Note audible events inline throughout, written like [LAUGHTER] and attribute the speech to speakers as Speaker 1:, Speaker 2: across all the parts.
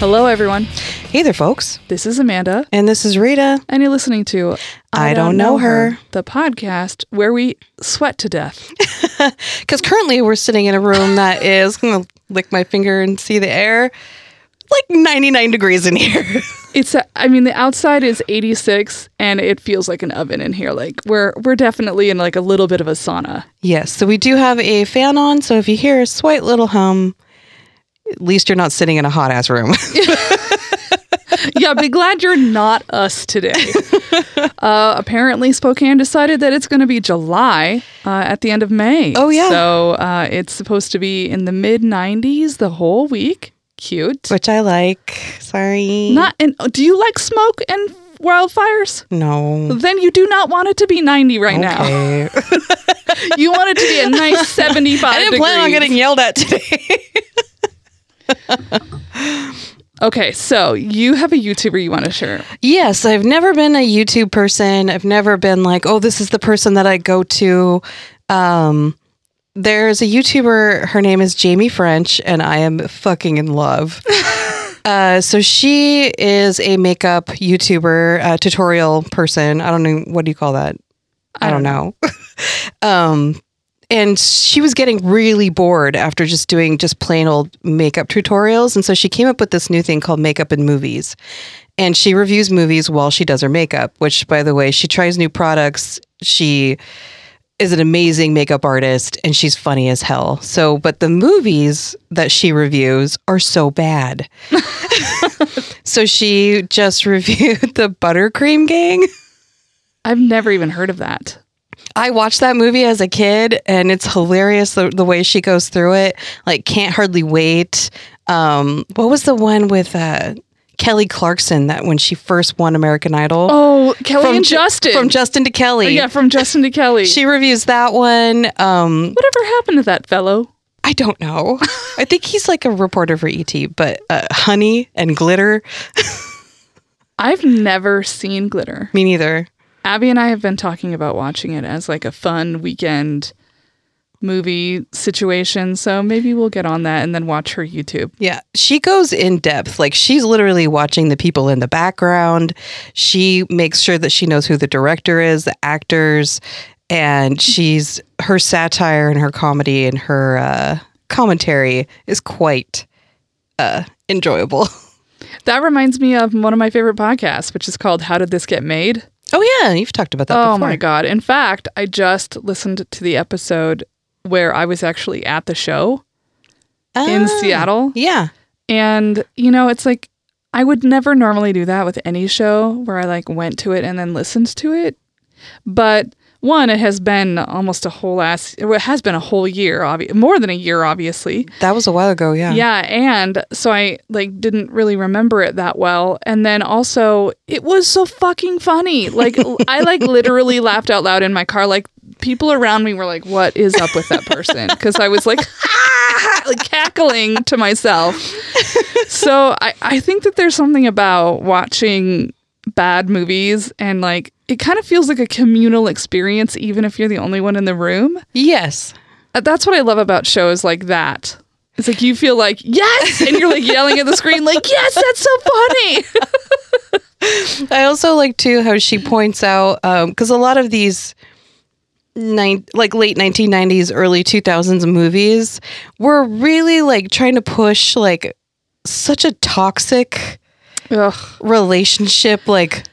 Speaker 1: Hello, everyone.
Speaker 2: Hey there, folks.
Speaker 1: This is Amanda,
Speaker 2: And this is Rita.
Speaker 1: and you're listening to
Speaker 2: I Don't Know Her.
Speaker 1: the podcast where we sweat to death. [LAUGHS]
Speaker 2: Because currently we're sitting in a room that [LAUGHS] is, I'm going to lick my finger and see the air, like 99 degrees in here. [LAUGHS]
Speaker 1: It's, uh, I mean, the outside is 86, and it feels like an oven in here. Like we're we're definitely in like a little bit of a sauna.
Speaker 2: yes, so we do have a fan on. So if you hear a slight little hum, at least you're not sitting in a hot ass room. [LAUGHS]
Speaker 1: yeah, be glad you're not us today. [LAUGHS] Uh, apparently, Spokane decided that it's going to be July uh, at the end of May.
Speaker 2: Oh, yeah.
Speaker 1: So uh, it's supposed to be in the mid 90s the whole week. Cute.
Speaker 2: which I like. Sorry.
Speaker 1: Not. And do you like smoke and wildfires?
Speaker 2: No.
Speaker 1: Then you do not want it to be 90 right now. [LAUGHS] You want it to be a nice 75
Speaker 2: I didn't plan on getting yelled at today. [LAUGHS]
Speaker 1: Okay, so you have a YouTuber you want to share.
Speaker 2: Yes, I've never been a YouTube person. I've never been like, oh, this is the person that I go to. Um, there's a YouTuber. Her name is Jamie French, and I am fucking in love. [LAUGHS] uh, so she is a makeup YouTuber, uh, tutorial person. I don't know what do you call that. I, don't know. [LAUGHS] um, and she was getting really bored after just doing just plain old makeup tutorials, and so she came up with this new thing called makeup in movies. And she reviews movies while she does her makeup which by the way she tries new products. She is an amazing makeup artist and she's funny as hell. So but the movies that she reviews are so bad. [LAUGHS] So she just [LAUGHS] reviewed the buttercream gang.
Speaker 1: I've never even heard of that.
Speaker 2: I watched that movie as a kid and it's hilarious the, the way she goes through it. Like can't hardly wait. Um what was the one with uh Kelly Clarkson that when she first won American Idol?
Speaker 1: Oh, Kelly and Justin.
Speaker 2: From Justin to Kelly.
Speaker 1: yeah, from Justin to Kelly.
Speaker 2: She reviews that one. Um
Speaker 1: Whatever happened to that fellow?
Speaker 2: I don't know. I think he's like a reporter for ET, but uh, Honey and Glitter, [LAUGHS]
Speaker 1: I've never seen Glitter.
Speaker 2: me neither.
Speaker 1: Abby and I have been talking about watching it as like a fun weekend movie situation. So maybe we'll get on that and then watch her YouTube.
Speaker 2: Yeah, she goes in depth. Like she's literally watching the people in the background. She makes sure that she knows who the director is, the actors, and she's her satire and her comedy and her uh, commentary is quite uh, enjoyable. [LAUGHS]
Speaker 1: That reminds me of one of my favorite podcasts, which is called How Did This Get Made?
Speaker 2: Oh yeah, you've talked about that.
Speaker 1: Oh
Speaker 2: before.
Speaker 1: my God. In fact, I just listened to the episode where I was actually at the show in
Speaker 2: Ah,
Speaker 1: Seattle.
Speaker 2: Yeah,
Speaker 1: And, you know, it's like I would never normally do that with any show where I like went to it and then listened to it. But one, it has been almost a whole ass, it has been a whole year, obvi- more than a year, obviously.
Speaker 2: that was a while ago. Yeah,
Speaker 1: Yeah. And so I like didn't really remember it that well. And then also, it was so fucking funny. Like, I like [LAUGHS] literally laughed out loud in my car. Like, people around me were like, what is up with that person? Because I was like, [LAUGHS] like cackling to myself. So I, I think that there's something about watching bad movies and like it kind of feels like a communal experience, even if you're the only one in the room.
Speaker 2: Yes.
Speaker 1: Uh, That's what I love about shows like that. It's like you feel like yes, and you're like yelling at the screen, like yes, that's so funny. [LAUGHS]
Speaker 2: I also like too how she points out because a lot of these nine like late 1990s, early 2000s movies were really like trying to push like such a toxic
Speaker 1: Ugh.
Speaker 2: relationship. Like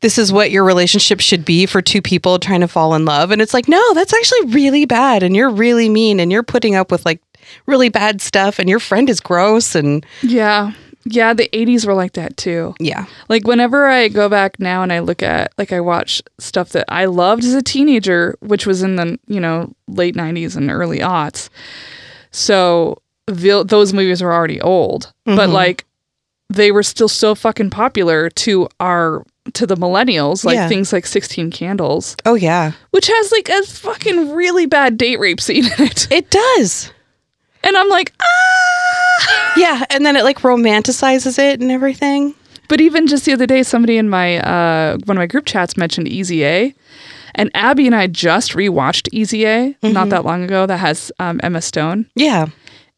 Speaker 2: this is what your relationship should be for two people trying to fall in love, and it's like no, that's actually really bad, and you're really mean, and you're putting up with like really bad stuff, and your friend is gross, and
Speaker 1: Yeah, yeah. The '80s were like that too.
Speaker 2: yeah,
Speaker 1: Like whenever I go back now and I look at like I watch stuff that I loved as a teenager, which was in the you know late '90s and early aughts. So the, those movies were already old, but mm-hmm. like they were still so fucking popular to our to the millennials, like
Speaker 2: Yeah.
Speaker 1: things like 16 Candles,
Speaker 2: oh yeah,
Speaker 1: which has like a fucking really bad date rape scene in it.
Speaker 2: it does.
Speaker 1: And I'm like, ah!
Speaker 2: Yeah, and then it like romanticizes it and everything.
Speaker 1: But even just the other day, somebody in my uh, one of my group chats mentioned Easy A, and Abby and I just rewatched Easy A not that long ago. That has um, Emma Stone,
Speaker 2: Yeah.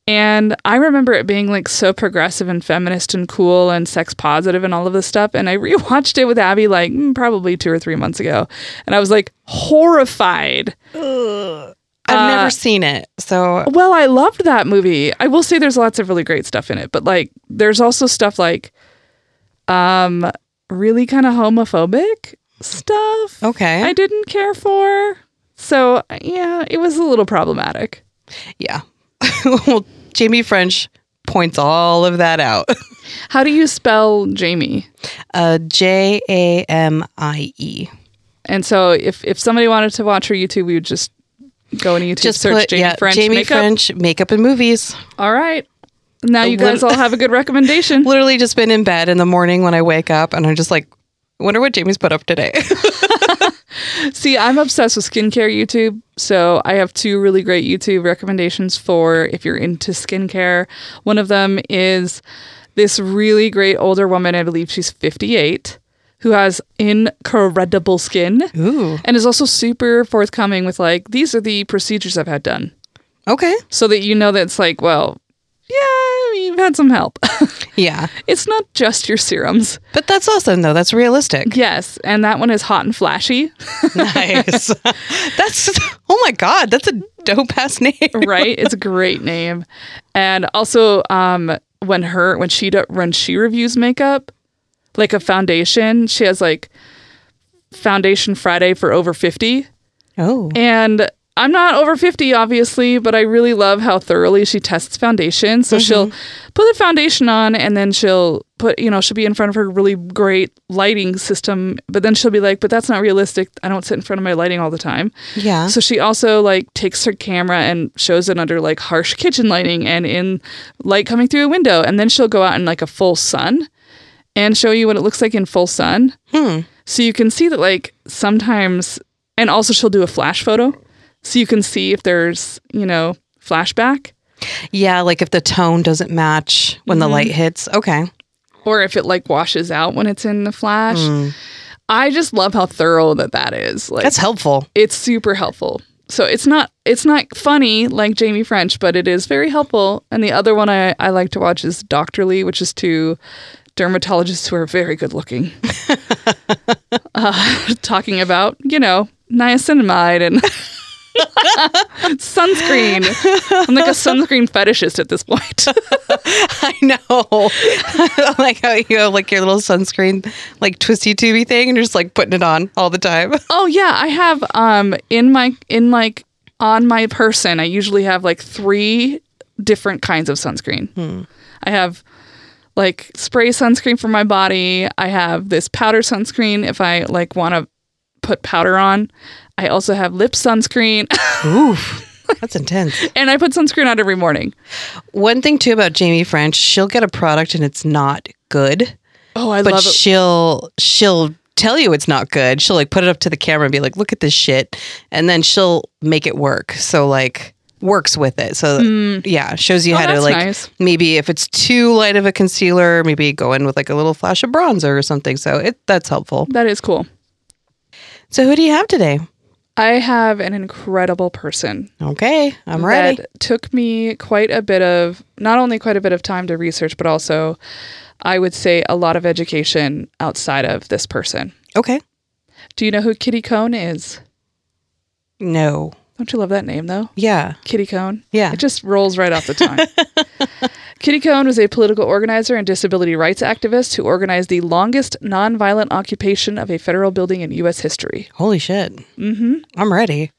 Speaker 1: And I remember it being like so progressive and feminist and cool and sex positive and all of this stuff. And I [LAUGHS] rewatched it with Abby like mm, probably two or three months ago. And I was like horrified.
Speaker 2: I've
Speaker 1: Uh,
Speaker 2: never seen it. So
Speaker 1: Well, I loved that movie. I will say there's lots of really great stuff in it, but like there's also stuff like um really kind of homophobic stuff.
Speaker 2: okay.
Speaker 1: I didn't care for. So, yeah, it was a little problematic.
Speaker 2: yeah. [LAUGHS] well, Jamie French points all of that out. [LAUGHS]
Speaker 1: How do you spell Jamie?
Speaker 2: Uh, J A M I E.
Speaker 1: And so if if somebody wanted to watch her YouTube, we would just go on YouTube,
Speaker 2: Just
Speaker 1: search
Speaker 2: put
Speaker 1: Jamie
Speaker 2: yeah,
Speaker 1: French
Speaker 2: Jamie
Speaker 1: makeup.
Speaker 2: French makeup and movies.
Speaker 1: All right. Now you guys all have a good [LAUGHS] recommendation.
Speaker 2: Literally just been in bed in the morning when I wake up, and I'm just like, wonder what Jamie's put up today.
Speaker 1: See, I'm obsessed with skincare YouTube. So I have two really great YouTube recommendations for if you're into skincare. One of them is this really great older woman, I believe she's 58, who has incredible skin
Speaker 2: Ooh.
Speaker 1: and is also super forthcoming with like, these are the procedures I've had done.
Speaker 2: Okay.
Speaker 1: So that you know that it's like, well, yeah, you've had some help. [LAUGHS]
Speaker 2: Yeah.
Speaker 1: it's not just your serums.
Speaker 2: But that's awesome though. That's realistic.
Speaker 1: Yes. And that one is hot and flashy. [LAUGHS]
Speaker 2: nice. [LAUGHS] that's oh my god, that's a dope ass name.
Speaker 1: right? It's a great name. And also, um, when her when she when she reviews makeup, like a foundation, she has like Foundation Friday for over fifty.
Speaker 2: Oh.
Speaker 1: And I'm not over 50, obviously, but I really love how thoroughly she tests foundation. So she'll put the foundation on and then she'll put, you know, she'll be in front of her really great lighting system, but then she'll be like, but that's not realistic. I don't sit in front of my lighting all the time.
Speaker 2: Yeah.
Speaker 1: So she also like takes her camera and shows it under like harsh kitchen lighting and in light coming through a window. And then she'll go out in like a full sun and show you what it looks like in full sun.
Speaker 2: Hmm.
Speaker 1: So you can see that like sometimes, and also she'll do a flash photo. So you can see if there's, you know, flashback
Speaker 2: Yeah, like if the tone doesn't match when the light hits. Okay.
Speaker 1: or if it like washes out when it's in the flash.
Speaker 2: Mm.
Speaker 1: I just love how thorough that that is. Like
Speaker 2: That's helpful.
Speaker 1: it's super helpful. So it's not it's not funny like Jamie French, but it is very helpful. And the other one I, I like to watch is Doctorly, which is two dermatologists who are very good looking. [LAUGHS] [LAUGHS] uh, talking about, you know, niacinamide and [LAUGHS] [LAUGHS] sunscreen. I'm like a sunscreen fetishist at this point. [LAUGHS]
Speaker 2: I know. [LAUGHS] I like how you have like your little sunscreen like twisty tubey thing and you're just like putting it on all the time.
Speaker 1: Oh yeah, I have um in my in like on my person, I usually have like three different kinds of sunscreen. I have like spray sunscreen for my body. I have this powder sunscreen if I like want to put powder on. I also have lip sunscreen [LAUGHS]
Speaker 2: Oof. That's intense.
Speaker 1: and I put sunscreen on every morning.
Speaker 2: One thing too about Jamie French, she'll get a product and it's not good,
Speaker 1: Oh, I
Speaker 2: but
Speaker 1: love it.
Speaker 2: But she'll she'll tell you it's not good. She'll like put it up to the camera and be like, "Look at this shit," and then she'll make it work. So like works with it. So mm. yeah, shows you
Speaker 1: Oh,
Speaker 2: how to like
Speaker 1: nice.
Speaker 2: maybe if it's too light of a concealer, maybe go in with like a little flash of bronzer or something. So it that's helpful.
Speaker 1: That is cool.
Speaker 2: So who do you have today?
Speaker 1: I have an incredible person
Speaker 2: Okay, I'm ready.
Speaker 1: That took me quite a bit of, not only quite a bit of time to research, but also, I would say, a lot of education outside of this person.
Speaker 2: Okay.
Speaker 1: Do you know who Kitty Cone is?
Speaker 2: No.
Speaker 1: Don't you love that name, though?
Speaker 2: Yeah.
Speaker 1: Kitty Cone?
Speaker 2: Yeah.
Speaker 1: It just rolls right off the tongue. [LAUGHS] Kitty Cone was a political organizer and disability rights activist who organized the longest nonviolent occupation of a federal building in U.S. history.
Speaker 2: Holy shit. Mm-hmm. I'm ready.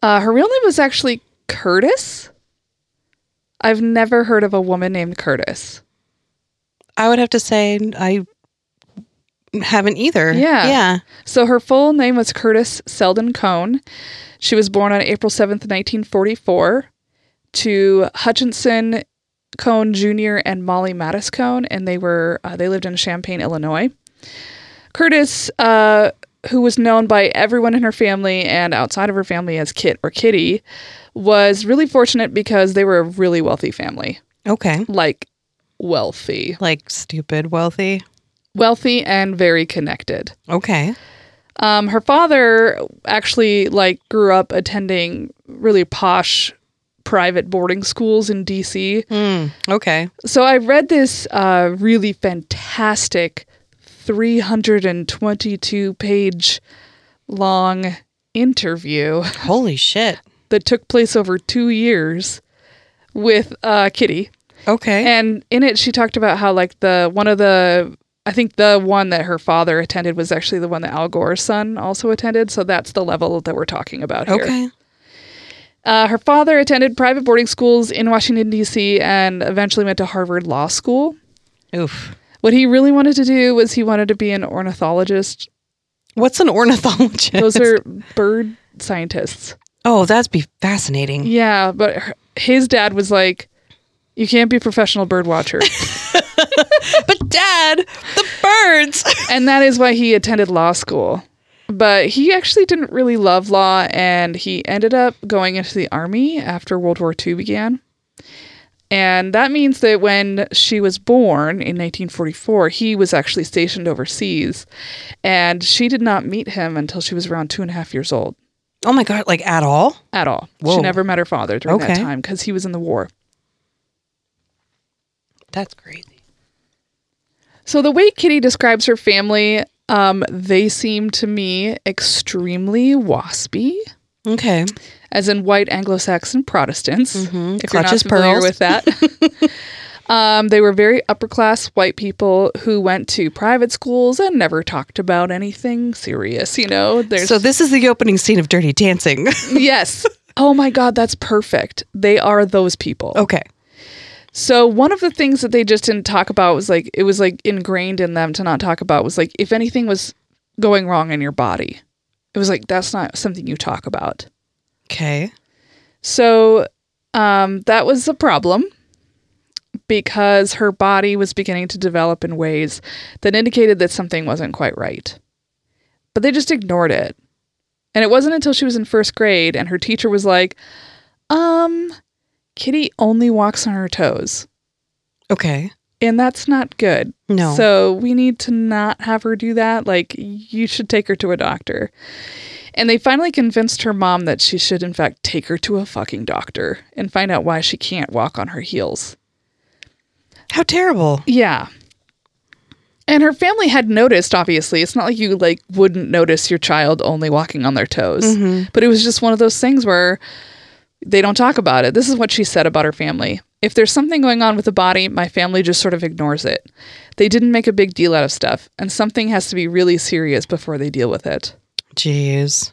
Speaker 1: Uh, her real name was actually Curtis. I've never heard of a woman named Curtis.
Speaker 2: I would have to say I haven't either.
Speaker 1: Yeah.
Speaker 2: Yeah.
Speaker 1: So her full name was Curtis Selden Cone. She was born on April 7th, 1944, to Hutchinson Cone Jr. and Molly Mattis Cone, and they were uh, they lived in Champaign, Illinois. Curtis, uh, who was known by everyone in her family and outside of her family as Kit or Kitty, was really fortunate because they were a really wealthy family,
Speaker 2: Okay.
Speaker 1: like wealthy,
Speaker 2: Like stupid wealthy.
Speaker 1: Wealthy and very connected.
Speaker 2: Okay.
Speaker 1: Um, her father actually like grew up attending really posh private boarding schools in DC.
Speaker 2: Mm, okay.
Speaker 1: So I read this uh, really fantastic 322 page long interview
Speaker 2: Holy shit.
Speaker 1: that took place over two years with uh, Kitty.
Speaker 2: Okay.
Speaker 1: And in it, she talked about how, like, the one of the, I think the one that her father attended was actually the one that Al Gore's son also attended. So that's the level that we're talking about here.
Speaker 2: okay.
Speaker 1: Uh, her father attended private boarding schools in Washington, D.C., and eventually went to Harvard Law School.
Speaker 2: Oof.
Speaker 1: What he really wanted to do was he wanted to be an ornithologist.
Speaker 2: What's an ornithologist?
Speaker 1: Those are bird scientists.
Speaker 2: Oh, that'd be fascinating.
Speaker 1: Yeah, but her- his dad was like, "You can't be a professional bird watcher," [LAUGHS]
Speaker 2: dad, the birds. [LAUGHS]
Speaker 1: and that is why he attended law school. But he actually didn't really love law, and he ended up going into the army after World War II began. And that means that when she was born in 1944, he was actually stationed overseas, and she did not meet him until she was around two and a half years old.
Speaker 2: oh my god, like at all?
Speaker 1: at all.
Speaker 2: Whoa.
Speaker 1: She never met her father during that time because he was in the war.
Speaker 2: That's crazy.
Speaker 1: So the way Kitty describes her family, um, they seem to me extremely waspy,
Speaker 2: Okay.
Speaker 1: as in white Anglo-Saxon Protestants.
Speaker 2: Mhm.
Speaker 1: If you're not
Speaker 2: Clutches
Speaker 1: familiar
Speaker 2: pearls.
Speaker 1: with that. [LAUGHS] um, they were very upper class white people who went to private schools and never talked about anything serious. You know, there's
Speaker 2: So this is the opening scene of Dirty Dancing. [LAUGHS]
Speaker 1: yes. Oh my God, that's perfect. They are those people.
Speaker 2: okay.
Speaker 1: So one of the things that they just didn't talk about was like it was like ingrained in them to not talk about was like if anything was going wrong in your body. It was like that's not something you talk about.
Speaker 2: Okay.
Speaker 1: So um that was a problem because her body was beginning to develop in ways that indicated that something wasn't quite right. But they just ignored it. And it wasn't until she was in first grade and her teacher was like, um, Kitty only walks on her toes.
Speaker 2: Okay.
Speaker 1: And that's not good.
Speaker 2: No.
Speaker 1: So we need to not have her do that. Like, you should take her to a doctor. And they finally convinced her mom that she should, in fact, take her to a fucking doctor and find out why she can't walk on her heels.
Speaker 2: How terrible.
Speaker 1: Yeah. And her family had noticed, obviously. It's not like you like wouldn't notice your child only walking on their toes. Mm-hmm. But it was just one of those things where they don't talk about it. This is what she said about her family. If there's something going on with the body, my family just sort of ignores it. They didn't make a big deal out of stuff, and something has to be really serious before they deal with it.
Speaker 2: Jeez.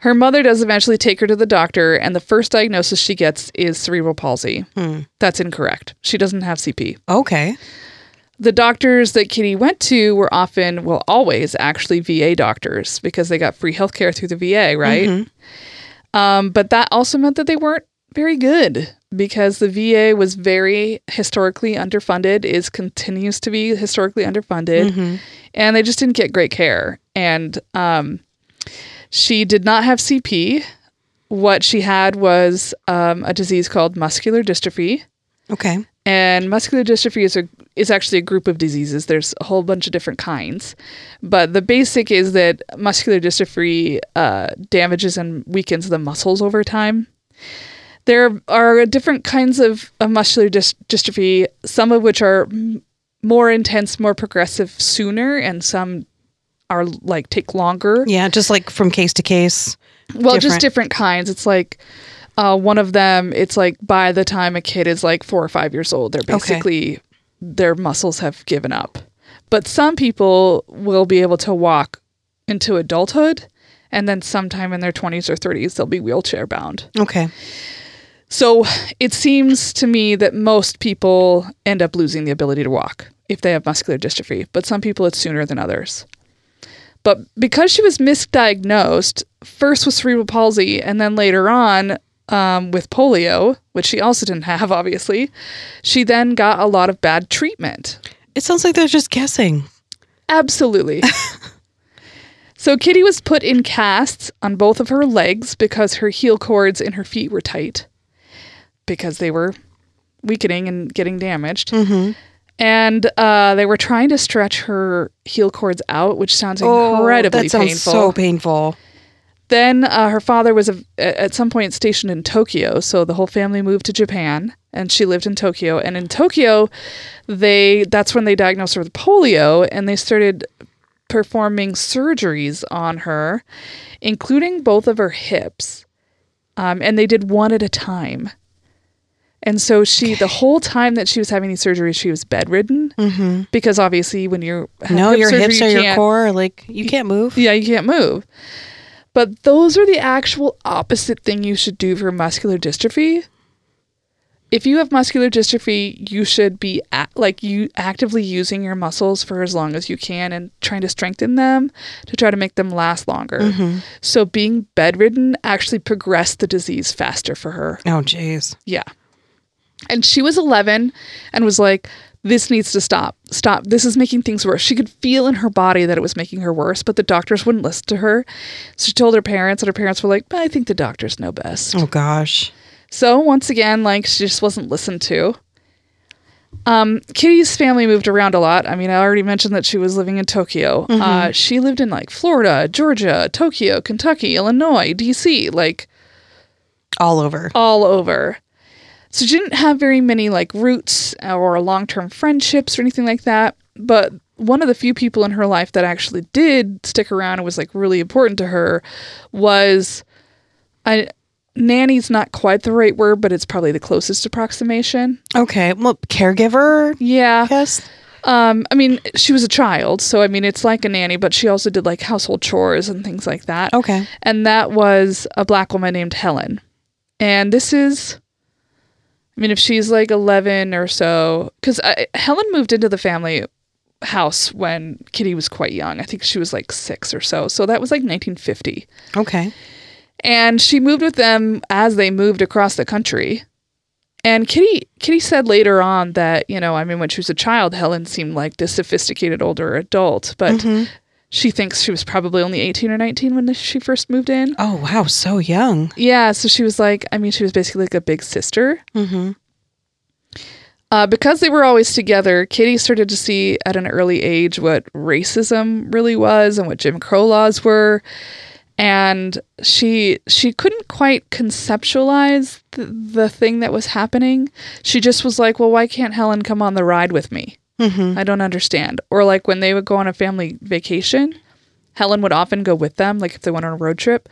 Speaker 1: Her mother does eventually take her to the doctor, and the first diagnosis she gets is cerebral palsy. Hmm. That's incorrect. She doesn't have CP.
Speaker 2: Okay.
Speaker 1: the doctors that Kitty went to were often, well, always actually VA doctors because they got free healthcare through the VA, right? Mm-hmm. Um, but that also meant that they weren't very good because the VA was very historically underfunded, is continues to be historically underfunded, and they just didn't get great care. And um, she did not have CP. What she had was um, a disease called muscular dystrophy.
Speaker 2: Okay.
Speaker 1: And muscular dystrophy is a is actually a group of diseases. There's a whole bunch of different kinds, but the basic is that muscular dystrophy uh, damages and weakens the muscles over time. There are different kinds of, of muscular dys- dystrophy, some of which are m- more intense, more progressive sooner, and some are like take longer.
Speaker 2: Yeah, just like from case to case.
Speaker 1: Well, just
Speaker 2: different.
Speaker 1: different kinds. It's like uh, one of them. It's like by the time a kid is like four or five years old, they're basically their muscles have given up. But some people will be able to walk into adulthood, and then sometime in their twenties or thirties, they'll be wheelchair bound.
Speaker 2: Okay.
Speaker 1: So it seems to me that most people end up losing the ability to walk if they have muscular dystrophy, but some people it's sooner than others. But because she was misdiagnosed, first with cerebral palsy, and then later on um, with polio, which she also didn't have, [LAUGHS] obviously, she then got a lot of bad treatment.
Speaker 2: It sounds like they're just guessing.
Speaker 1: Absolutely. [LAUGHS] so Kitty was put in casts on both of her legs because her heel cords in her feet were tight because they were weakening and getting damaged. And uh, they were trying to stretch her heel cords out, which sounds incredibly
Speaker 2: Oh, that sounds
Speaker 1: painful.
Speaker 2: so painful.
Speaker 1: Then uh, her father was a, at some point stationed in Tokyo, so the whole family moved to Japan, and she lived in Tokyo. And in Tokyo, they that's when they diagnosed her with polio, and they started performing surgeries on her, including both of her hips, um, and they did one at a time. And so she, the whole time that she was having these surgeries, she was bedridden
Speaker 2: Mm-hmm.
Speaker 1: because obviously when you're
Speaker 2: no,
Speaker 1: hip
Speaker 2: your
Speaker 1: surgery,
Speaker 2: hips
Speaker 1: you
Speaker 2: or your
Speaker 1: can't-
Speaker 2: core, like you can't move.
Speaker 1: yeah, you can't move. But those are the actual opposite thing you should do for muscular dystrophy. If you have muscular dystrophy, you should be a- like you actively using your muscles for as long as you can and trying to strengthen them to try to make them last longer.
Speaker 2: Mm-hmm.
Speaker 1: So being bedridden actually progressed the disease faster for her.
Speaker 2: Oh, jeez.
Speaker 1: Yeah. And she was 11 and was like, this needs to stop. Stop. This is making things worse. She could feel in her body that it was making her worse, but the doctors wouldn't listen to her. So she told her parents, and her parents were like, I think the doctors know best.
Speaker 2: Oh, gosh.
Speaker 1: So once again, like she just wasn't listened to. Um, Kitty's family moved around a lot. I mean, I already mentioned that she was living in Tokyo. Uh, she lived in like Florida, Georgia, Tokyo, Kentucky, Illinois, DC, like
Speaker 2: All over.
Speaker 1: all over. So she didn't have very many like roots or long term friendships or anything like that. But one of the few people in her life that actually did stick around and was like really important to her was I nanny's not quite the right word, but it's probably the closest approximation.
Speaker 2: Okay. Well, caregiver,
Speaker 1: Yeah.
Speaker 2: yes.
Speaker 1: Um, I mean, she was a child, so I mean it's like a nanny, but she also did like household chores and things like that.
Speaker 2: Okay.
Speaker 1: and that was a black woman named Helen. And this is, I mean, if she's like 11 or so, because Helen moved into the family house when Kitty was quite young. I think she was like six or so. So that was like 1950.
Speaker 2: Okay.
Speaker 1: And she moved with them as they moved across the country. And Kitty Kitty said later on that, you know, I mean when she was a child, Helen seemed like this sophisticated older adult, but
Speaker 2: Mhm.
Speaker 1: She thinks she was probably only 18 or 19 when she first moved in.
Speaker 2: Oh, wow. So young.
Speaker 1: Yeah, so she was like, I mean, she was basically like a big sister.
Speaker 2: Mm-hmm.
Speaker 1: Uh, because they were always together, Kitty started to see at an early age what racism really was and what Jim Crow laws were, and she she couldn't quite conceptualize the, the thing that was happening. She just was like, "Well, why can't Helen come on the ride with me?
Speaker 2: Mm-hmm.
Speaker 1: I don't understand." Or like when they would go on a family vacation, Helen would often go with them, like if they went on a road trip,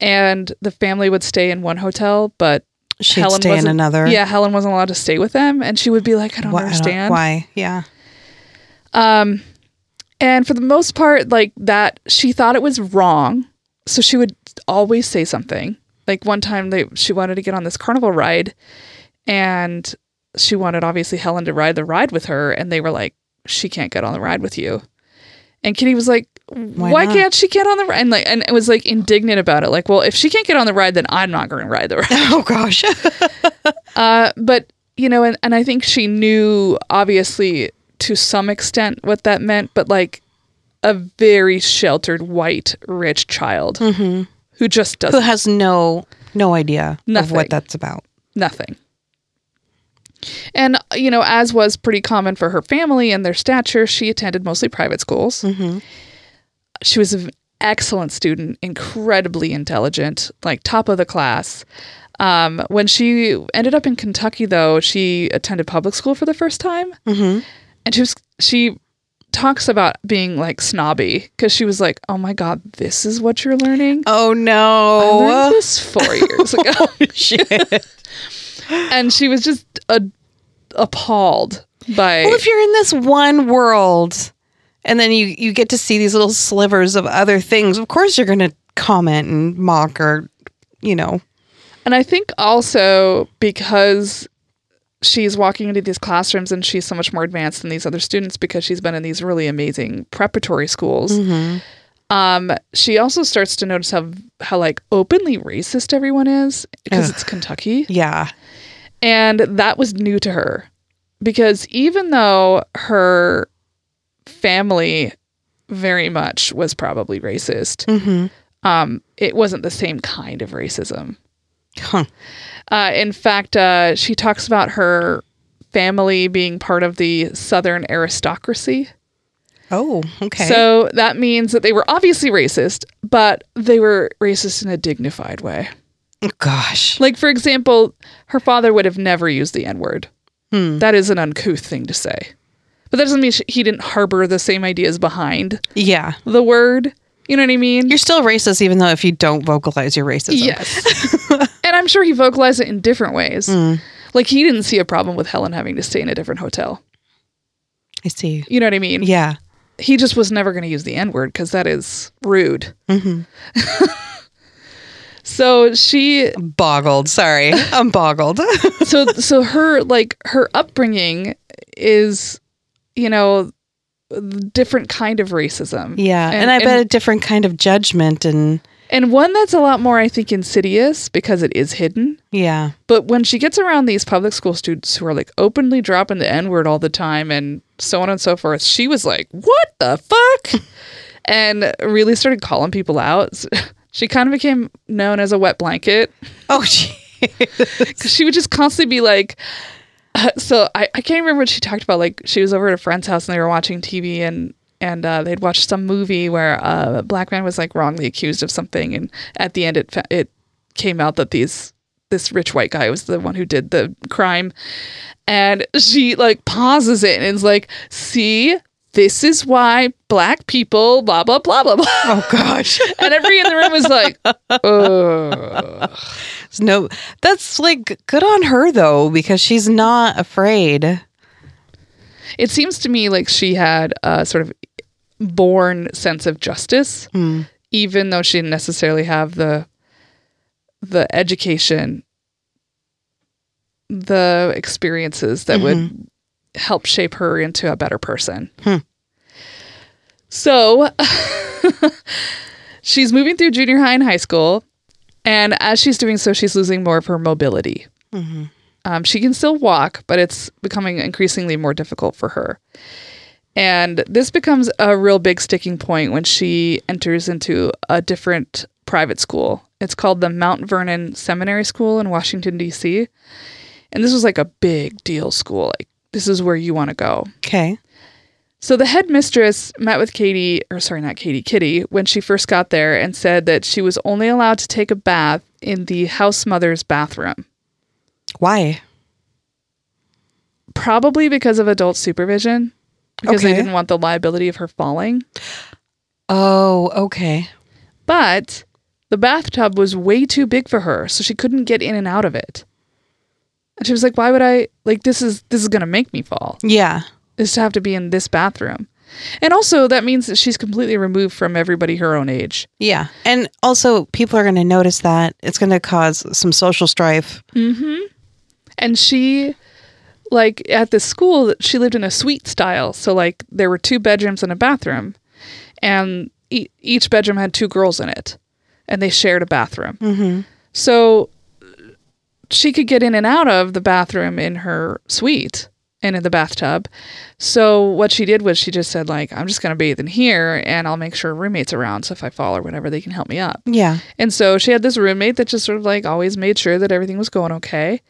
Speaker 1: and the family would stay in one hotel, but
Speaker 2: She'd
Speaker 1: Helen
Speaker 2: stay in another.
Speaker 1: yeah, Helen wasn't allowed to stay with them, and she would be like, "I don't understand."
Speaker 2: why. Yeah.
Speaker 1: Um, and for the most part, like that, she thought it was wrong, so she would always say something. Like one time, they she wanted to get on this carnival ride, and she wanted obviously Helen to ride the ride with her, and they were like, "She can't get on the ride with you." And Kitty was like, "Why,
Speaker 2: not?
Speaker 1: can't she get on the ride?" And like, and it was like indignant about it. Like, well, if she can't get on the ride, then I'm not going to ride the [LAUGHS] ride.
Speaker 2: Oh, gosh. [LAUGHS]
Speaker 1: Uh, but you know, and, and I think she knew obviously to some extent what that meant, but like a very sheltered white rich child
Speaker 2: mm-hmm.
Speaker 1: who just doesn't
Speaker 2: Who has no no idea of what that's about.
Speaker 1: nothing. And you know, as was pretty common for her family and their stature, she attended mostly private schools.
Speaker 2: Mm-hmm.
Speaker 1: She was an excellent student, incredibly intelligent, like top of the class. Um, when she ended up in Kentucky, though, she attended public school for the first time.
Speaker 2: Mm-hmm.
Speaker 1: and she was she talks about being like snobby because she was like oh my god this is what you're learning
Speaker 2: Oh
Speaker 1: i learned
Speaker 2: no!
Speaker 1: this four years [LAUGHS] ago
Speaker 2: Shit. [LAUGHS]
Speaker 1: and she was just a, appalled by
Speaker 2: well, if you're in this one world, and then you you get to see these little slivers of other things, of course you're going to comment and mock or, you know.
Speaker 1: and i think also because she's walking into these classrooms and she's so much more advanced than these other students because she's been in these really amazing preparatory schools
Speaker 2: Mm-hmm.
Speaker 1: Um she also starts to notice how how like openly racist everyone is because it's kentucky
Speaker 2: Yeah.
Speaker 1: And that was new to her because even though her family very much was probably racist,
Speaker 2: Mm-hmm.
Speaker 1: um, it wasn't the same kind of racism.
Speaker 2: Huh.
Speaker 1: Uh, in fact, uh, she talks about her family being part of the Southern aristocracy.
Speaker 2: Oh, okay.
Speaker 1: So that means that they were obviously racist, but they were racist in a dignified way.
Speaker 2: gosh.
Speaker 1: Like, for example, her father would have never used the N word.
Speaker 2: Hmm.
Speaker 1: That is an uncouth thing to say. But that doesn't mean he didn't harbor the same ideas behind
Speaker 2: Yeah.
Speaker 1: the word. You know what I mean?
Speaker 2: You're still racist even though if you don't vocalize your racism.
Speaker 1: Yes. [LAUGHS] and I'm sure he vocalized it in different ways.
Speaker 2: Hmm.
Speaker 1: Like, he didn't see a problem with Helen having to stay in a different hotel.
Speaker 2: I see.
Speaker 1: You know what I mean?
Speaker 2: Yeah.
Speaker 1: He just was never going to use the N word because that is rude.
Speaker 2: Mhm. [LAUGHS]
Speaker 1: so she
Speaker 2: Boggled. Sorry. I'm boggled. [LAUGHS]
Speaker 1: so so her like her upbringing is you know different kind of racism
Speaker 2: yeah. And,
Speaker 1: And-
Speaker 2: I bet
Speaker 1: and-
Speaker 2: a different kind of judgment and
Speaker 1: and one that's a lot more i think insidious because it is hidden.
Speaker 2: Yeah.
Speaker 1: but when she gets around these public school students who are like openly dropping the n-word all the time and so on and so forth she was like what the fuck? [LAUGHS] And really started calling people out. [LAUGHS] She kind of became known as a wet blanket.
Speaker 2: Oh, [LAUGHS] gee.
Speaker 1: because she would just constantly be like uh, so I, I can't remember what she talked about. Like she was over at a friend's house and they were watching tv and and uh, they'd watched some movie where uh, a black man was like wrongly accused of something and at the end it fa- it came out that these this rich white guy was the one who did the crime and she like pauses it and is like see this is why black people blah blah blah blah blah
Speaker 2: Oh gosh. [LAUGHS]
Speaker 1: and everybody in the room was like [LAUGHS] Ugh.
Speaker 2: no, that's like good on her though because she's not afraid.
Speaker 1: It seems to me like she had a sort of born sense of justice,
Speaker 2: Hmm.
Speaker 1: even though she didn't necessarily have the the education, the experiences that would help shape her into a better person.
Speaker 2: Hmm.
Speaker 1: So [LAUGHS] she's moving through junior high and high school, and as she's doing so, she's losing more of her mobility. Um, she can still walk, but it's becoming increasingly more difficult for her. And this becomes a real big sticking point when she enters into a different private school. It's called the Mount Vernon Seminary School in Washington, D.C. And this was like a big deal school. Like, this is where you want to go.
Speaker 2: Okay.
Speaker 1: So the headmistress met with Katie, or sorry, not Katie, Kitty, when she first got there and said that she was only allowed to take a bath in the house mother's bathroom.
Speaker 2: Why?
Speaker 1: Probably because of adult supervision, because they didn't want the liability of her falling.
Speaker 2: Oh, okay.
Speaker 1: But the bathtub was way too big for her, so she couldn't get in and out of it. And she was like, "Why would I like this? Is this is gonna make me fall?
Speaker 2: Yeah.
Speaker 1: Is to have to be in this bathroom?" And also, that means that she's completely removed from everybody her own age.
Speaker 2: Yeah. And also people are going to notice that. It's going to cause some social strife. Mm-hmm.
Speaker 1: And she, like at this school, she lived in a suite style. So like there were two bedrooms and a bathroom, and e- each bedroom had two girls in it, and they shared a bathroom.
Speaker 2: Mm-hmm.
Speaker 1: So she could get in and out of the bathroom in her suite and in the bathtub. So what she did was she just said like, I'm just gonna bathe in here, and I'll make sure roommates around. So if I fall or whatever, they can help me up.
Speaker 2: Yeah.
Speaker 1: And so she had this roommate that just sort of like always made sure that everything was going okay.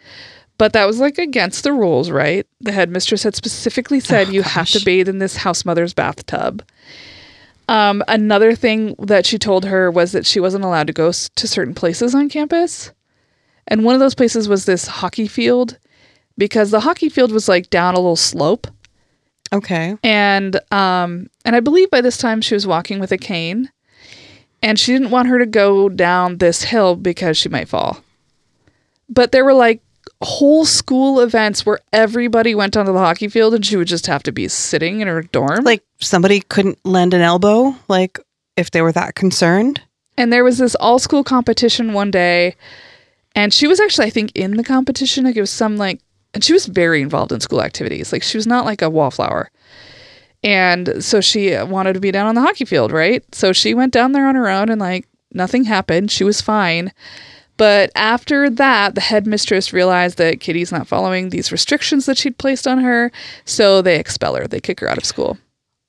Speaker 1: But that was like against the rules, right? The headmistress had specifically said
Speaker 2: Oh,
Speaker 1: you have to bathe in this house mother's bathtub. Um, another thing that she told her was that she wasn't allowed to go s- to certain places on campus. And one of those places was this hockey field because the hockey field was like down a little slope
Speaker 2: Okay.
Speaker 1: and um and I believe by this time she was walking with a cane and she didn't want her to go down this hill because she might fall. But there were like whole school events where everybody went onto the hockey field and she would just have to be sitting in her dorm.
Speaker 2: Like somebody couldn't lend an elbow, like if they were that concerned.
Speaker 1: and there was this all school competition one day and she was actually I think in the competition like it was some like and she was very involved in school activities. Like she was not like a wallflower. And so she wanted to be down on the hockey field, right? So she went down there on her own and like nothing happened. She was fine. But after that, the headmistress realized that Kitty's not following these restrictions that she'd placed on her. So they expel her. They kick her out of school.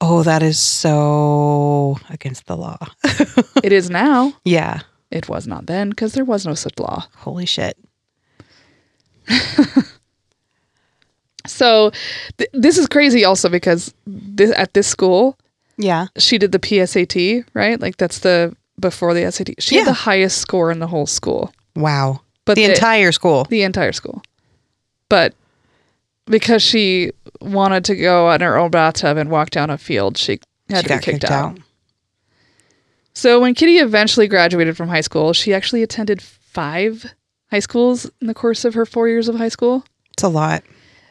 Speaker 2: Oh, that is so against the law. [LAUGHS]
Speaker 1: it is now.
Speaker 2: yeah.
Speaker 1: It was not then because there was no such law.
Speaker 2: Holy shit. [LAUGHS]
Speaker 1: So th- this is crazy also because this, at this school,
Speaker 2: Yeah.
Speaker 1: she did the PSAT, right? Like that's the before the SAT. She
Speaker 2: Yeah.
Speaker 1: had the highest score in the whole school,
Speaker 2: Wow.
Speaker 1: but
Speaker 2: the entire school.
Speaker 1: the entire school. But because she wanted to go in her own bathtub and walk down a field, she had
Speaker 2: she
Speaker 1: to
Speaker 2: got
Speaker 1: be kicked, out.
Speaker 2: out.
Speaker 1: So when Kitty eventually graduated from high school, she actually attended five high schools in the course of her four years of high school.
Speaker 2: It's a lot.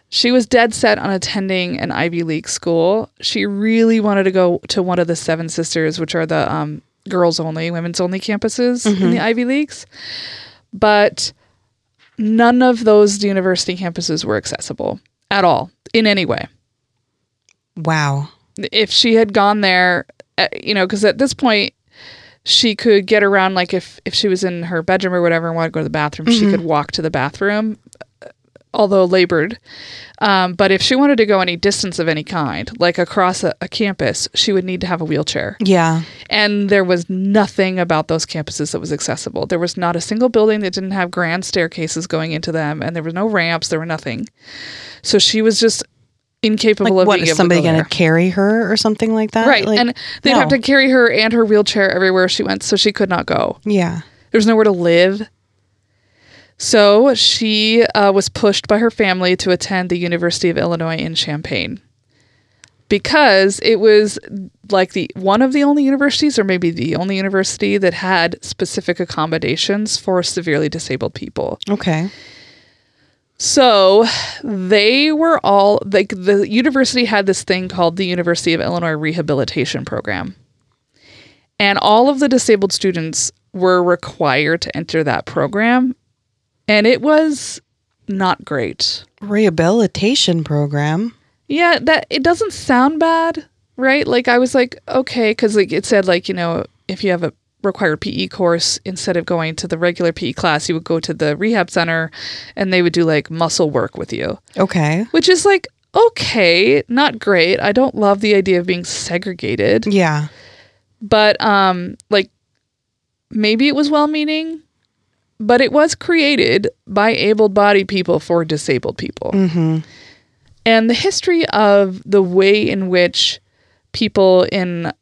Speaker 1: She was dead set on attending an Ivy League school. She really wanted to go to one of the Seven Sisters, which are the um, girls only, women's only campuses in the Ivy Leagues. But none of those university campuses were accessible at all in any way.
Speaker 2: Wow.
Speaker 1: If she had gone there, uh, you know, because at this point, she could get around like if if she was in her bedroom or whatever and wanted to go to the bathroom, she could walk to the bathroom, although labored. Um, but if she wanted to go any distance of any kind, like across a, a campus, she would need to have a wheelchair.
Speaker 2: Yeah.
Speaker 1: And there was nothing about those campuses that was accessible. There was not a single building that didn't have grand staircases going into them, and there were no ramps. There were nothing. So she was just incapable
Speaker 2: Like
Speaker 1: of
Speaker 2: what
Speaker 1: being able
Speaker 2: somebody going to carry her or something like that?
Speaker 1: Right.
Speaker 2: Like,
Speaker 1: and they'd
Speaker 2: no.
Speaker 1: have to carry her and her wheelchair everywhere she went, so she could not go.
Speaker 2: Yeah.
Speaker 1: There's nowhere to live. So she uh, was pushed by her family to attend the University of Illinois in Champaign because it was like the one of the only universities, or maybe the only university that had specific accommodations for severely disabled people.
Speaker 2: Okay.
Speaker 1: So they were all like the university had this thing called the University of Illinois Rehabilitation Program. And all of the disabled students were required to enter that program. And it was not great.
Speaker 2: Rehabilitation program.
Speaker 1: Yeah, that it doesn't sound bad, right? Like I was like, okay, because like it said like, you know, if you have a required PE course, instead of going to the regular PE class, you would go to the rehab center and they would do like muscle work with you.
Speaker 2: Okay.
Speaker 1: which is like okay not great i don't love the idea of being segregated
Speaker 2: Yeah.
Speaker 1: but um like maybe it was well meaning but it was created by able-bodied people for disabled people
Speaker 2: Mm-hmm.
Speaker 1: and the history of the way in which people in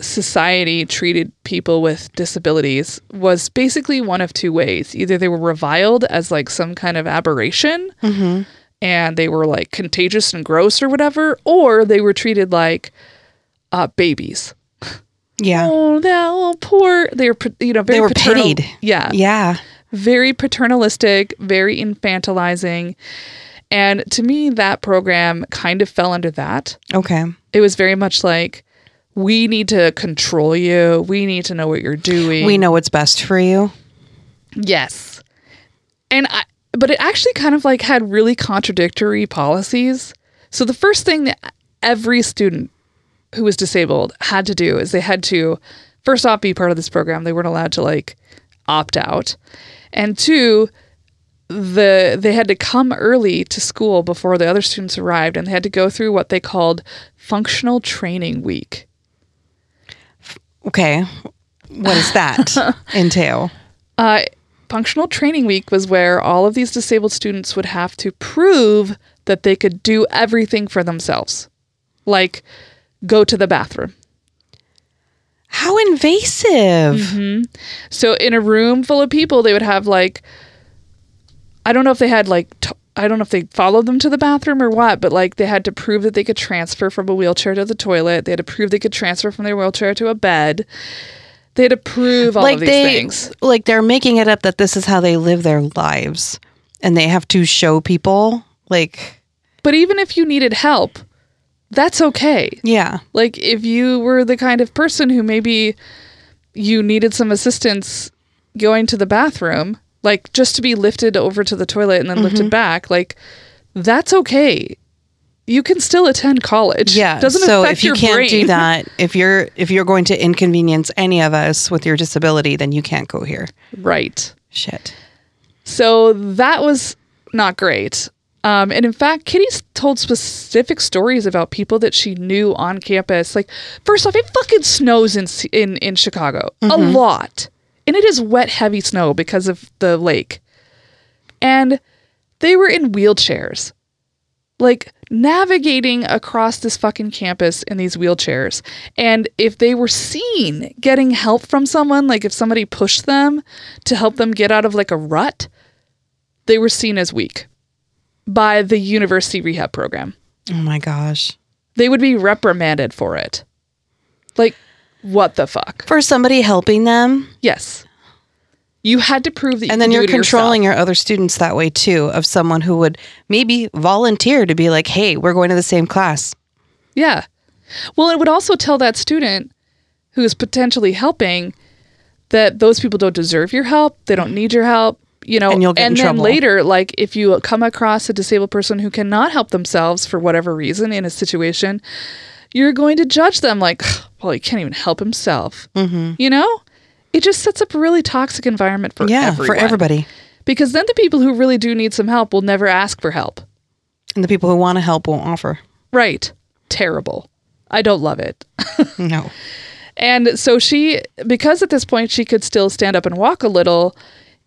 Speaker 1: society treated people with disabilities was basically one of two ways either they were reviled as like some kind of aberration
Speaker 2: Mm-hmm.
Speaker 1: and they were like contagious and gross or whatever, or they were treated like uh, babies.
Speaker 2: Yeah.
Speaker 1: Oh, that poor. They were, you know, very
Speaker 2: They were
Speaker 1: paternal-
Speaker 2: pitied.
Speaker 1: Yeah,
Speaker 2: Yeah.
Speaker 1: Very paternalistic, very infantilizing, and to me, that program kind of fell under that.
Speaker 2: Okay.
Speaker 1: It was very much like, we need to control you. We need to know what you're doing.
Speaker 2: We know what's best for you.
Speaker 1: Yes. And I but it actually kind of like had really contradictory policies. So the first thing that every student who was disabled had to do is they had to first off be part of this program. They weren't allowed to like opt out. And two, the they had to come early to school before the other students arrived and they had to go through what they called functional training week.
Speaker 2: Okay. What does that [LAUGHS] entail?
Speaker 1: Uh, functional training week was where all of these disabled students would have to prove that they could do everything for themselves, like go to the bathroom.
Speaker 2: How invasive. Mm-hmm.
Speaker 1: So in a room full of people, they would have like, I don't know if they had like, t- I don't know if they followed them to the bathroom or what, but like they had to prove that they could transfer from a wheelchair to the toilet. They had to prove they could transfer from their wheelchair to a bed. They had to prove all
Speaker 2: like
Speaker 1: of these
Speaker 2: they
Speaker 1: things.
Speaker 2: like they're making it up that this is how they live their lives and they have to show people like
Speaker 1: But even if you needed help, that's okay.
Speaker 2: yeah.
Speaker 1: Like if you were the kind of person who maybe you needed some assistance going to the bathroom, like just to be lifted over to the toilet and then
Speaker 2: Mm-hmm.
Speaker 1: lifted back, like that's okay. You can still attend college.
Speaker 2: Yeah.
Speaker 1: Doesn't
Speaker 2: so
Speaker 1: affect
Speaker 2: if you
Speaker 1: your
Speaker 2: can't
Speaker 1: brain.
Speaker 2: do that, if you're if you're going to inconvenience any of us with your disability, then you can't go here.
Speaker 1: Right.
Speaker 2: Shit.
Speaker 1: So that was not great. Um, and in fact, Kitty's told specific stories about people that she knew on campus. Like, first off, it fucking snows in in in Chicago a lot, and it is wet, heavy snow because of the lake. And they were in wheelchairs. like navigating across this fucking campus in these wheelchairs. And if they were seen getting help from someone, like if somebody pushed them to help them get out of like a rut, they were seen as weak by the university rehab program.
Speaker 2: Oh my gosh.
Speaker 1: They would be reprimanded for it. Like, what the fuck?
Speaker 2: For somebody helping them,
Speaker 1: Yes. You had to prove that you
Speaker 2: and then you're
Speaker 1: it yourself.
Speaker 2: controlling your other students that way too, of someone who would maybe volunteer to be like, hey, we're going to the same class.
Speaker 1: Yeah. Well, it would also tell that student who is potentially helping that those people don't deserve your help. They don't need your help. You know,
Speaker 2: And in
Speaker 1: then
Speaker 2: trouble.
Speaker 1: later, like if you come across a disabled person who cannot help themselves for whatever reason in a situation, you're going to judge them like, well, he can't even help himself. Mm-hmm. You know, it just sets up a really toxic environment for
Speaker 2: yeah,
Speaker 1: everyone.
Speaker 2: for everybody.
Speaker 1: Because then the people who really do need some help will never ask for help.
Speaker 2: And the people who want to help won't offer.
Speaker 1: Right. Terrible. I don't love it. [LAUGHS]
Speaker 2: No.
Speaker 1: And so she, because at this point she could still stand up and walk a little,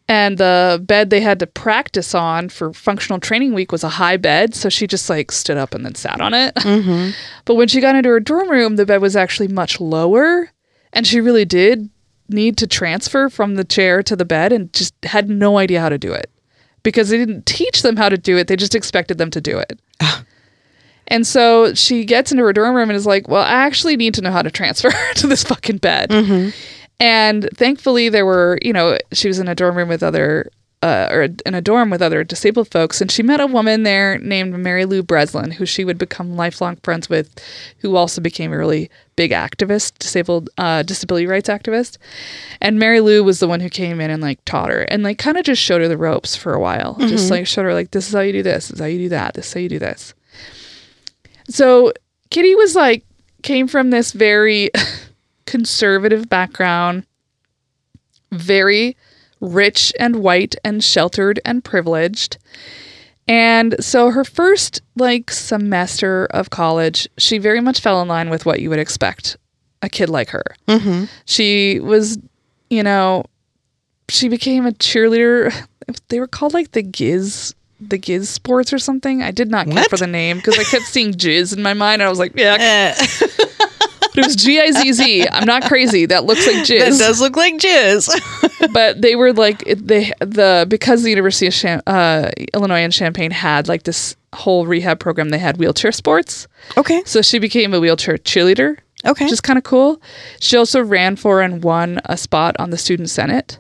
Speaker 1: and the bed they had to practice on for functional training week was a high bed. So she just like stood up and then sat on it. [LAUGHS] Mm-hmm. But when she got into her dorm room, the bed was actually much lower. And she really did need to transfer from the chair to the bed and just had no idea how to do it because they didn't teach them how to do it. They just expected them to do it. [LAUGHS] And so she gets into her dorm room and is like, Well, I actually need to know how to transfer [LAUGHS] to this fucking bed. Mm-hmm. And thankfully, there were, you know, she was in a dorm room with other, uh, or in a dorm with other disabled folks. And she met a woman there named Mary Lou Breslin, who she would become lifelong friends with, who also became a really big activist, disabled, uh, disability rights activist. And Mary Lou was the one who came in and like taught her and like kind of just showed her the ropes for a while. Just like showed her, like, this is how you do this, this is how you do that, this is how you do this. So Kitty was like, came from this very [LAUGHS] conservative background, very rich and white and sheltered and privileged. And so her first like semester of college, she very much fell in line with what you would expect a kid like her.
Speaker 2: Mm-hmm.
Speaker 1: She was, you know, she became a cheerleader. [LAUGHS] They were called like the Gizz, the Gizz Sports or something. I did not care
Speaker 2: What?
Speaker 1: for the name because I kept seeing Jizz in my mind. And I was like, yeah, [LAUGHS]
Speaker 2: Eh, [LAUGHS]
Speaker 1: but it was G I Z Z. I'm not crazy. That looks like jizz.
Speaker 2: that does look like jizz. [LAUGHS]
Speaker 1: but they were like they the because the University of Cham- uh, Illinois and Champaign had like this whole rehab program. They had wheelchair sports,
Speaker 2: okay.
Speaker 1: so she became a wheelchair cheerleader,
Speaker 2: Okay.
Speaker 1: which is kind of cool. She also ran for and won a spot on the student senate.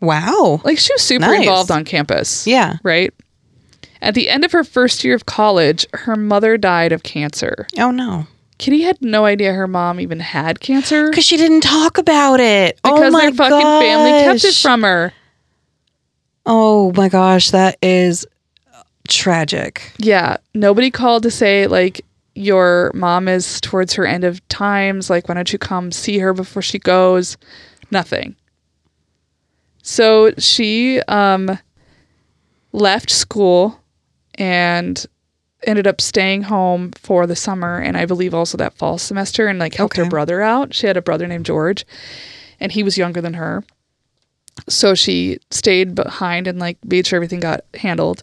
Speaker 2: wow.
Speaker 1: Like she was super
Speaker 2: Nice.
Speaker 1: involved on campus.
Speaker 2: Yeah.
Speaker 1: Right. At the end of her first year of college, her mother died of cancer.
Speaker 2: Oh no.
Speaker 1: Kitty had no idea her mom even had cancer
Speaker 2: Because she didn't talk about it.
Speaker 1: because
Speaker 2: oh my
Speaker 1: their fucking family kept it from her.
Speaker 2: Oh my gosh, that is tragic.
Speaker 1: Yeah, nobody called to say like your mom is towards her end of times. Like, why don't you come see her before she goes? Nothing. So she um, left school and ended up staying home for the summer and I believe also that fall semester and like helped her brother out. She had a brother named George and he was younger than her. So she stayed behind and like made sure everything got handled.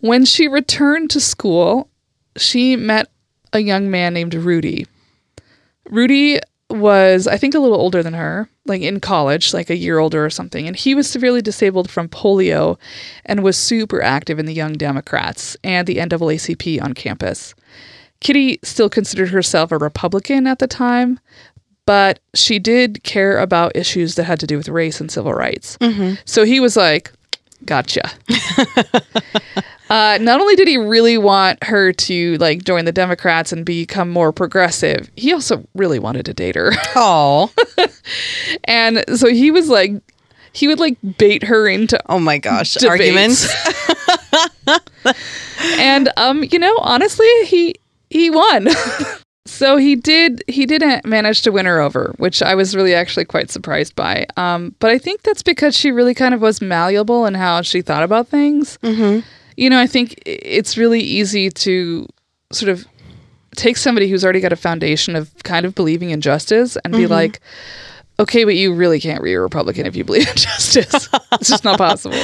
Speaker 1: When she returned to school, she met a young man named Rudy. Rudy was, I think, a little older than her, like in college, like a year older or something. And he was severely disabled from polio and was super active in the Young Democrats and the NAACP on campus. Kitty still considered herself a Republican at the time, but she did care about issues that had to do with race and civil rights. Mm-hmm. So he was like, gotcha. [LAUGHS] uh, not only did he really want her to like join the Democrats and become more progressive, he also really wanted to date her. [LAUGHS]
Speaker 2: Oh.
Speaker 1: and so he was like, he would like bait her into
Speaker 2: Oh my gosh. [LAUGHS]
Speaker 1: debates.
Speaker 2: Arguments. [LAUGHS]
Speaker 1: and um, you know, honestly, he he won. so he did he didn't manage to win her over, which I was really actually quite surprised by. Um, but I think that's because she really kind of was malleable in how she thought about things. Mm-hmm. You know, I think it's really easy to sort of take somebody who's already got a foundation of kind of believing in justice and be like, okay, but you really can't be a Republican if you believe in [LAUGHS] justice. it's just not possible.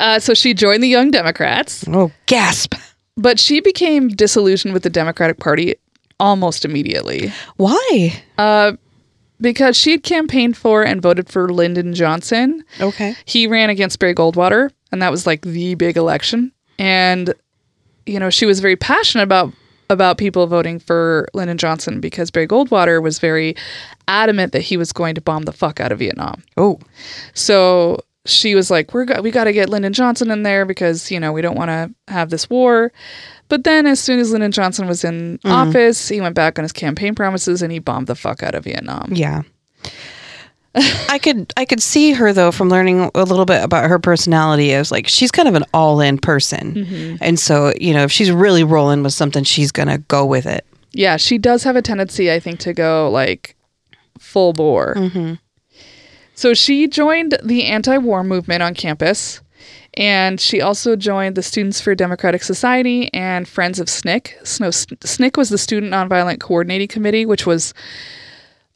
Speaker 1: Uh, so she joined the Young Democrats,
Speaker 2: Oh, gasp.
Speaker 1: but she became disillusioned with the Democratic Party almost immediately
Speaker 2: Why?
Speaker 1: Because she had campaigned for and voted for Lyndon Johnson.
Speaker 2: Okay.
Speaker 1: He ran against Barry Goldwater, and that was like the big election. And you know, she was very passionate about about people voting for Lyndon Johnson because Barry Goldwater was very adamant that he was going to bomb the fuck out of Vietnam.
Speaker 2: Oh,
Speaker 1: So she was like, "We're go- we got to get Lyndon Johnson in there because you know we don't want to have this war." But then, as soon as Lyndon Johnson was in mm-hmm. office, he went back on his campaign promises and he bombed the fuck out of Vietnam.
Speaker 2: yeah. [LAUGHS] I could I could see her though from learning a little bit about her personality as like she's kind of an all in person, mm-hmm. and so you know if she's really rolling with something, she's gonna go with it.
Speaker 1: Yeah, she does have a tendency, I think, to go like full bore. Mm-hmm. So she joined the anti-war movement on campus, and she also joined the Students for Democratic Society and Friends of SNCC. So SNCC was the Student Nonviolent Coordinating Committee, which was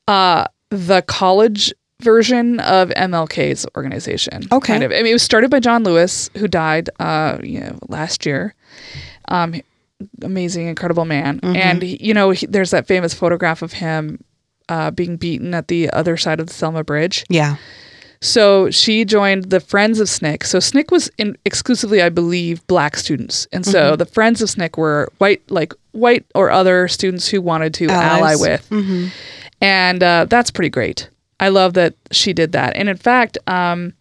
Speaker 1: uh, the college version of MLK's organization.
Speaker 2: Okay.
Speaker 1: kind of. I mean, it was started by John Lewis, who died, uh, you know, last year. Um, amazing, incredible man. And you know, he, there's that famous photograph of him uh, being beaten at the other side of the Selma Bridge.
Speaker 2: Yeah.
Speaker 1: So she joined the Friends of SNCC. So SNCC was in exclusively, I believe, black students, and so the Friends of SNCC were white, like white or other students who wanted to ally
Speaker 2: Allies.
Speaker 1: with, and uh, that's pretty great. I love that she did that, and in fact, um,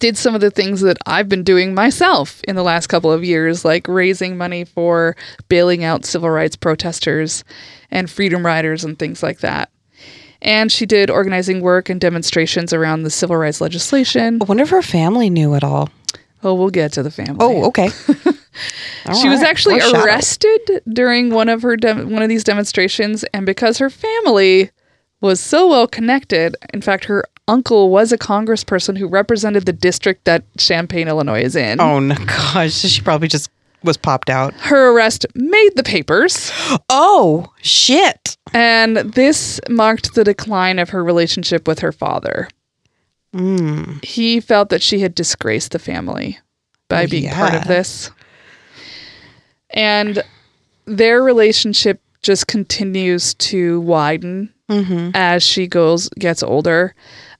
Speaker 1: did some of the things that I've been doing myself in the last couple of years, like raising money for bailing out civil rights protesters and freedom riders and things like that. And she did organizing work and demonstrations around the civil rights legislation.
Speaker 2: I wonder if her family knew it all.
Speaker 1: Oh, we'll get to the family.
Speaker 2: Oh, okay. [LAUGHS]
Speaker 1: she was actually arrested during one of her dem- one of these demonstrations, and because her family was so well connected, in fact, her uncle was a congressperson who represented the district that Champaign, Illinois, is in.
Speaker 2: Oh no, gosh, she probably just was popped out.
Speaker 1: Her arrest made the papers,
Speaker 2: Oh shit!
Speaker 1: and this marked the decline of her relationship with her father.
Speaker 2: Mm.
Speaker 1: He felt that she had disgraced the family by being part of this. And their relationship just continues to widen
Speaker 2: Mm-hmm.
Speaker 1: as she goes gets older.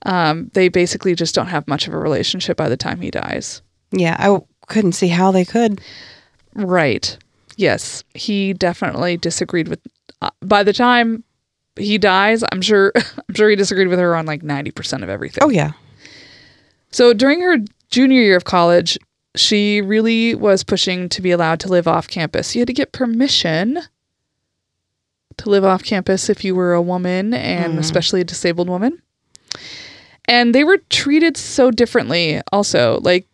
Speaker 1: Um, they basically just don't have much of a relationship by the time he dies.
Speaker 2: Yeah, I w- couldn't see how they could.
Speaker 1: Right. Yes, he definitely disagreed with. Uh, by the time he dies, I'm sure [LAUGHS] I'm sure he disagreed with her on like 90% of everything.
Speaker 2: Oh yeah.
Speaker 1: So during her junior year of college, she really was pushing to be allowed to live off campus. You had to get permission to live off campus if you were a woman and especially a disabled woman. And they were treated so differently also. Like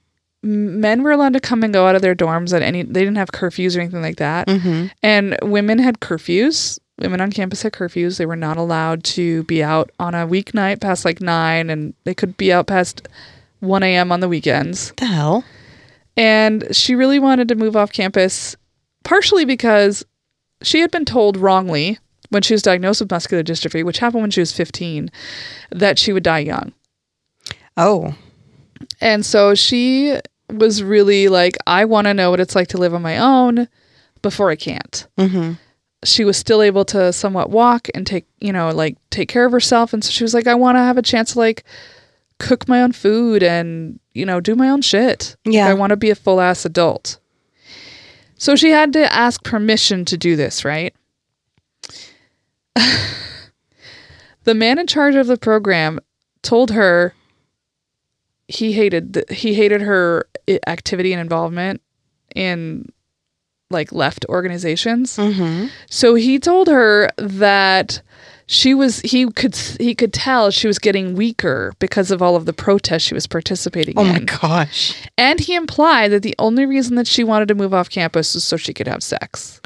Speaker 1: men were allowed to come and go out of their dorms at any they didn't have curfews or anything like that.
Speaker 2: Mm-hmm.
Speaker 1: And women had curfews. Women on campus had curfews. They were not allowed to be out on a weeknight past like nine, and they could be out past 1 a.m. on the weekends.
Speaker 2: The hell?
Speaker 1: And she really wanted to move off campus, partially because she had been told wrongly when she was diagnosed with muscular dystrophy, which happened when she was 15, that she would die young.
Speaker 2: Oh.
Speaker 1: And so she was really like, I want to know what it's like to live on my own before I can't.
Speaker 2: Mm-hmm.
Speaker 1: She was still able to somewhat walk and take, you know, like take care of herself. And so she was like, I want to have a chance to like cook my own food and, you know, do my own shit.
Speaker 2: Yeah.
Speaker 1: I want to be a full ass adult. So she had to ask permission to do this, right? [SIGHS] the man in charge of the program told her he hated th- he hated her activity and involvement in like left organizations.
Speaker 2: Mm-hmm.
Speaker 1: So he told her that she was he could he could tell she was getting weaker because of all of the protests she was participating in.
Speaker 2: Oh my gosh.
Speaker 1: And he implied that the only reason that she wanted to move off campus was so she could have sex.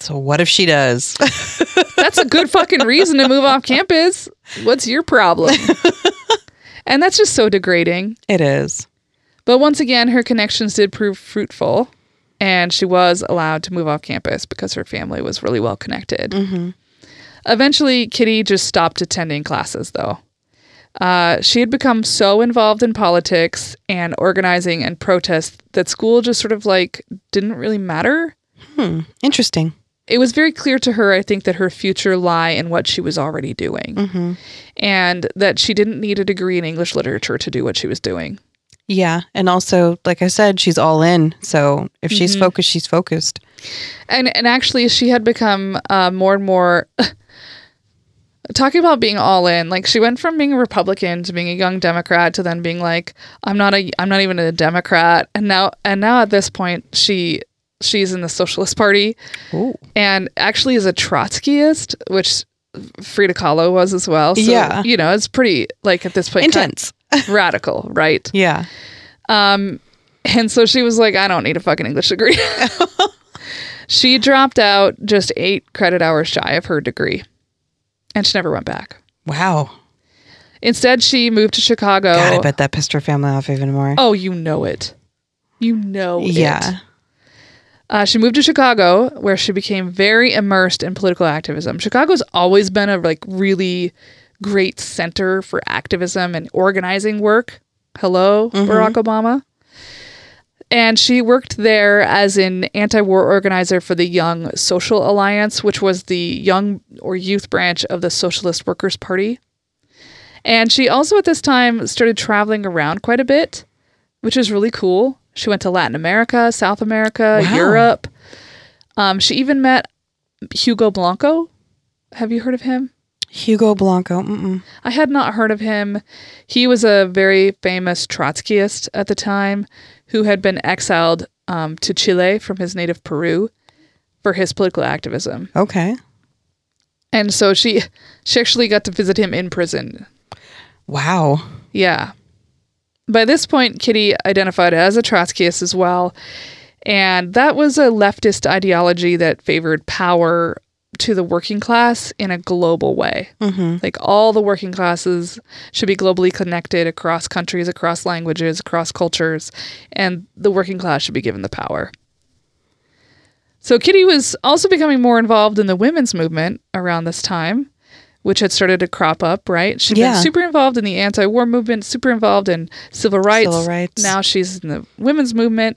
Speaker 2: So what if she does? [LAUGHS]
Speaker 1: That's a good fucking reason to move off campus. What's your problem? [LAUGHS] and that's just so degrading.
Speaker 2: it is.
Speaker 1: But once again, her connections did prove fruitful, and she was allowed to move off campus because her family was really well connected.
Speaker 2: Mm-hmm.
Speaker 1: Eventually, Kitty just stopped attending classes, though. Uh, she had become so involved in politics and organizing and protests that school just sort of like didn't really matter.
Speaker 2: Interesting.
Speaker 1: It was very clear to her, I think, that her future lie in what she was already doing, and that she didn't need a degree in English literature to do what she was doing.
Speaker 2: Yeah. And also, like I said, she's all in. So if she's focused, she's focused.
Speaker 1: and and actually she had become uh, more and more [LAUGHS] talking about being all in like she went from being a republican to being a young democrat to then being like i'm not a i'm not even a democrat and now and now at this point she she's in the socialist party
Speaker 2: Ooh.
Speaker 1: and actually is a trotskyist which frida kahlo was as well so
Speaker 2: Yeah.
Speaker 1: you know it's pretty like at this point
Speaker 2: Intense.
Speaker 1: radical right [LAUGHS]
Speaker 2: Yeah.
Speaker 1: Um and so she was like, I don't need a fucking English degree. [LAUGHS] she dropped out just eight credit hours shy of her degree. And she never went back.
Speaker 2: Wow.
Speaker 1: Instead, she moved to Chicago.
Speaker 2: God, I bet that pissed her family off even more.
Speaker 1: Oh, you know it. You know it.
Speaker 2: yeah.
Speaker 1: Uh, she moved to Chicago, where she became very immersed in political activism. Chicago's always been a like really great center for activism and organizing work. Hello, Barack Obama. And she worked there as an anti-war organizer for the Young Social Alliance, which was the young or youth branch of the Socialist Workers Party. And she also at this time started traveling around quite a bit, which is really cool. She went to Latin America, South America,
Speaker 2: Wow.
Speaker 1: Europe. Um, she even met Hugo Blanco. Have you heard of him?
Speaker 2: Hugo Blanco. Mm-mm.
Speaker 1: I had not heard of him. He was a very famous Trotskyist at the time who had been exiled um, to Chile from his native Peru for his political activism.
Speaker 2: Okay.
Speaker 1: And so she she actually got to visit him in prison.
Speaker 2: Wow.
Speaker 1: Yeah. By this point, Kitty identified as a Trotskyist as well. And that was a leftist ideology that favored power to the working class in a global way.
Speaker 2: Mm-hmm.
Speaker 1: Like all the working classes should be globally connected across countries, across languages, across cultures, and the working class should be given the power. So Kitty was also becoming more involved in the women's movement around this time, which had started to crop up, right? She'd
Speaker 2: Yeah.
Speaker 1: been super involved in the anti-war movement, super involved in civil rights.
Speaker 2: Civil rights.
Speaker 1: Now she's in the women's movement.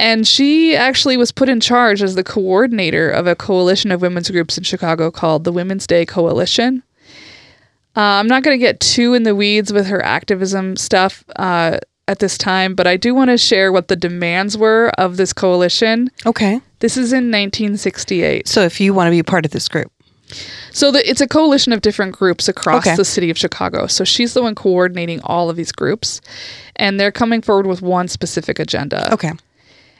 Speaker 1: And she actually was put in charge as the coordinator of a coalition of women's groups in Chicago called the Women's Day Coalition. Uh, I'm not going to get too in the weeds with her activism stuff uh, at this time, but I do want to share what the demands were of this coalition.
Speaker 2: Okay.
Speaker 1: This is in 1968.
Speaker 2: So if you want to be part of this group,
Speaker 1: So the, it's a coalition of different groups across
Speaker 2: Okay.
Speaker 1: the city of Chicago. So she's the one coordinating all of these groups, and they're coming forward with one specific agenda.
Speaker 2: okay.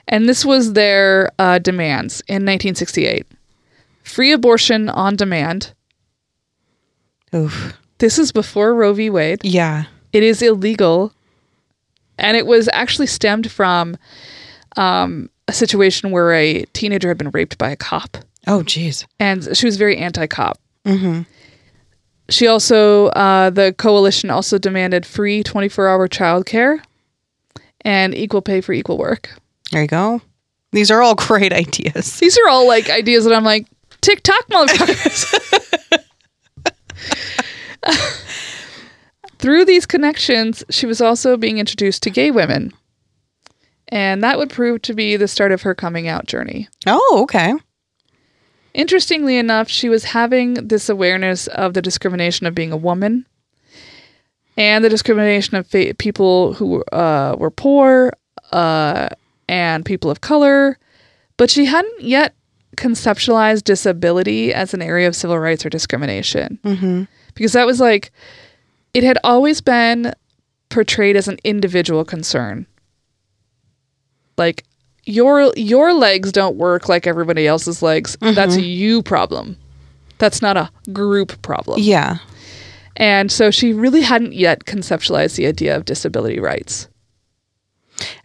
Speaker 1: And this was their uh, demands in 1968 free abortion on demand.
Speaker 2: Oof.
Speaker 1: This is before Roe v. Wade.
Speaker 2: Yeah.
Speaker 1: It is illegal. And it was actually stemmed from um, a situation where a teenager had been raped by a cop.
Speaker 2: Oh, geez.
Speaker 1: And she was very anti cop.
Speaker 2: Mm-hmm.
Speaker 1: She also, uh, the coalition also demanded free 24 hour childcare and equal pay for equal work.
Speaker 2: There you go. These are all [LAUGHS] great ideas.
Speaker 1: These are all like ideas that I'm like, TikTok motherfuckers. [LAUGHS] Through these connections, she was also being introduced to gay women. And that would prove to be the start of her coming out journey.
Speaker 2: Oh, okay.
Speaker 1: Interestingly enough, she was having this awareness of the discrimination of being a woman and the discrimination of fa- people who uh, were poor uh, and people of color, but she hadn't yet conceptualized disability as an area of civil rights or discrimination.
Speaker 2: Mm-hmm.
Speaker 1: Because that was like, it had always been portrayed as an individual concern. Like, your your legs don't work like everybody else's legs. That's a you problem. That's not a group problem.
Speaker 2: Yeah.
Speaker 1: And so she really hadn't yet conceptualized the idea of disability rights.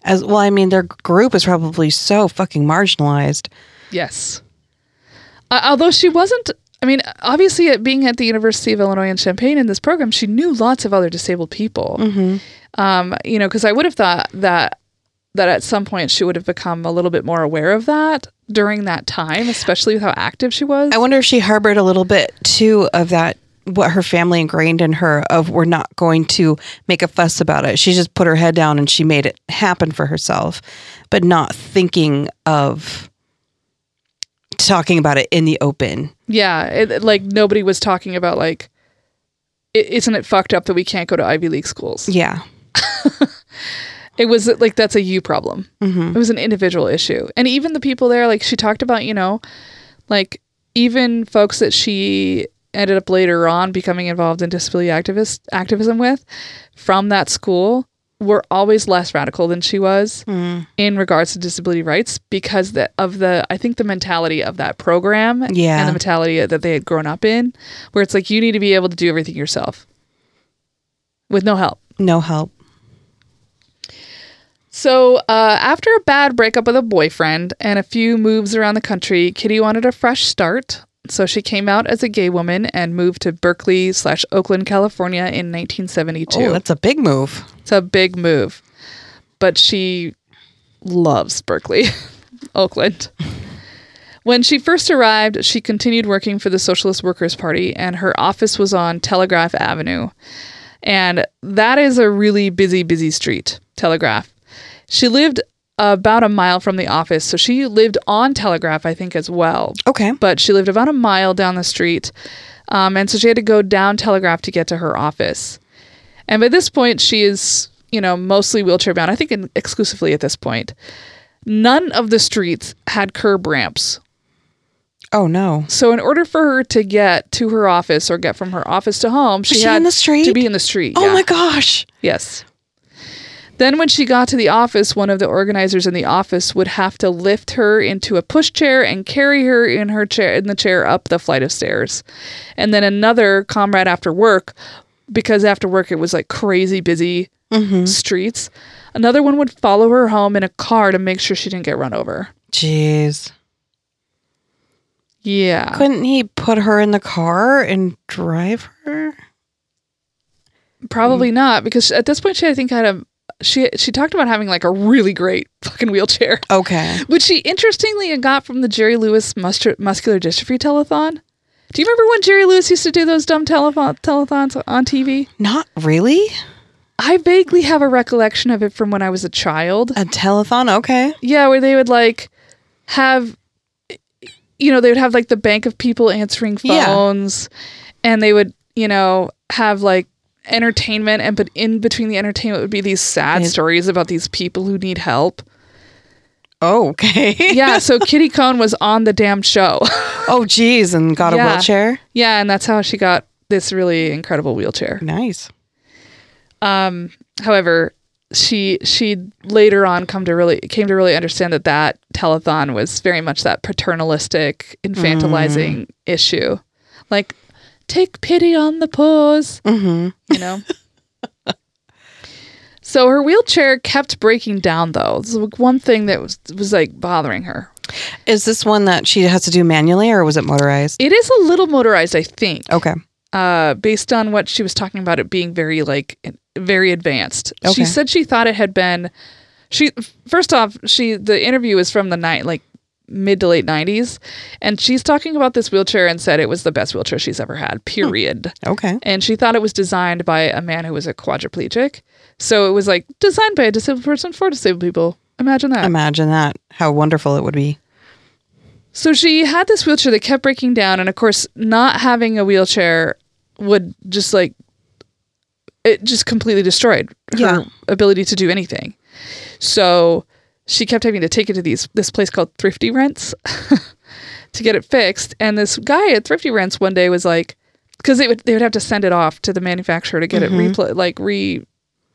Speaker 2: As well, I mean, their group is probably so fucking marginalized.
Speaker 1: Yes. Uh, although she wasn't, I mean, obviously, at being at the University of Illinois in Champaign in this program, she knew lots of other disabled people. Um, you know, because I would have thought that that at some point she would have become a little bit more aware of that during that time, especially with how active she was.
Speaker 2: I wonder if she harbored a little bit too of that what her family ingrained in her of we're not going to make a fuss about it. She just put her head down and she made it happen for herself, but not thinking of talking about it in the open.
Speaker 1: Yeah, it, like nobody was talking about like, isn't it fucked up that we can't go to Ivy League schools?
Speaker 2: Yeah. [LAUGHS]
Speaker 1: It was like that's a you problem.
Speaker 2: hmm
Speaker 1: It was an individual issue, and even the people there, like she talked about, you know, like even folks that she ended up later on becoming involved in disability activist activism with from that school were always less radical than she was
Speaker 2: Mm.
Speaker 1: in regards to disability rights because the, of the I think the mentality of that program
Speaker 2: Yeah.
Speaker 1: and the mentality that they had grown up in where it's like you need to be able to do everything yourself with no help.
Speaker 2: No help.
Speaker 1: So, uh, after a bad breakup with a boyfriend and a few moves around the country, Kitty wanted a fresh start. So she came out as a gay woman and moved to Berkeley slash Oakland, California in 1972.
Speaker 2: Oh, that's a big move.
Speaker 1: It's a big move, but she loves Berkeley, [LAUGHS] Oakland. When she first arrived, she continued working for the Socialist Workers Party, and her office was on Telegraph Avenue. And that is a really busy, busy street, Telegraph. She lived about a mile from the office, so she lived on Telegraph, I think, as well
Speaker 2: Okay.
Speaker 1: but she lived about a mile down the street. Um, and so she had to go down Telegraph to get to her office. And by this point, she is, you know, mostly wheelchair bound. I think in, exclusively at this point. None of the streets had curb ramps.
Speaker 2: Oh no.
Speaker 1: So in order for her to get to her office or get from her office to home, she,
Speaker 2: she
Speaker 1: had
Speaker 2: in the street?
Speaker 1: to be in the street.
Speaker 2: Oh
Speaker 1: yeah.
Speaker 2: my gosh.
Speaker 1: Yes. Then, when she got to the office, one of the organizers in the office would have to lift her into a pushchair and carry her in her chair in the chair up the flight of stairs. And then another comrade after work, because after work it was like crazy busy mm-hmm. streets. Another one would follow her home in a car to make sure she didn't get run over.
Speaker 2: Jeez.
Speaker 1: Yeah.
Speaker 2: Couldn't he put her in the car and drive her?
Speaker 1: Probably mm. not because at this point she I think had a she she talked about having like a really great fucking wheelchair.
Speaker 2: Okay. [LAUGHS]
Speaker 1: which she interestingly got from the Jerry Lewis Mustra- muscular dystrophy telethon. Do you remember when Jerry Lewis used to do those dumb telethon- telethons on TV?
Speaker 2: Not really.
Speaker 1: I vaguely have a recollection of it from when I was a child.
Speaker 2: A telethon. Okay.
Speaker 1: Yeah, where they would like have, you know, they would have like the bank of people answering
Speaker 2: Yeah.
Speaker 1: phones, and they would, you know, have like entertainment, and but in between the entertainment would be these sad
Speaker 2: It-
Speaker 1: stories about these people who need help.
Speaker 2: Oh, okay.
Speaker 1: Yeah, so [LAUGHS] Kitty Cone was on the damn show. [LAUGHS]
Speaker 2: oh, geez, and got a wheelchair.
Speaker 1: Yeah, and that's how she got this really incredible wheelchair.
Speaker 2: Nice.
Speaker 1: Um, however, she she later on come to really came to really understand that that telethon was very much that paternalistic, infantilizing issue, like take pity on the paws,
Speaker 2: Mm-hmm.
Speaker 1: you know. [LAUGHS] so her wheelchair kept breaking down, though. This was one thing that was was like bothering her.
Speaker 2: Is this one that she has to do manually, or was it motorized?
Speaker 1: It is a little motorized, I think.
Speaker 2: Okay.
Speaker 1: uh, based on what she was talking about it being very like very advanced.
Speaker 2: Okay.
Speaker 1: She said she thought it had been she first off she the interview is from the night like mid to late 90s and she's talking about this wheelchair and said it was the best wheelchair she's ever had hmm. period
Speaker 2: Okay.
Speaker 1: and she thought it was designed by a man who was a quadriplegic so it was like designed by a disabled person for disabled people imagine that
Speaker 2: Imagine that. How wonderful it would be.
Speaker 1: So she had this wheelchair that kept breaking down, and of course, not having a wheelchair would just like it just completely destroyed her
Speaker 2: Yeah.
Speaker 1: ability to do anything. So she kept having to take it to these this place called Thrifty Rents [LAUGHS] to get it fixed. And this guy at Thrifty Rents one day was like, because they would they would have to send it off to the manufacturer to get it mm-hmm. repl- like re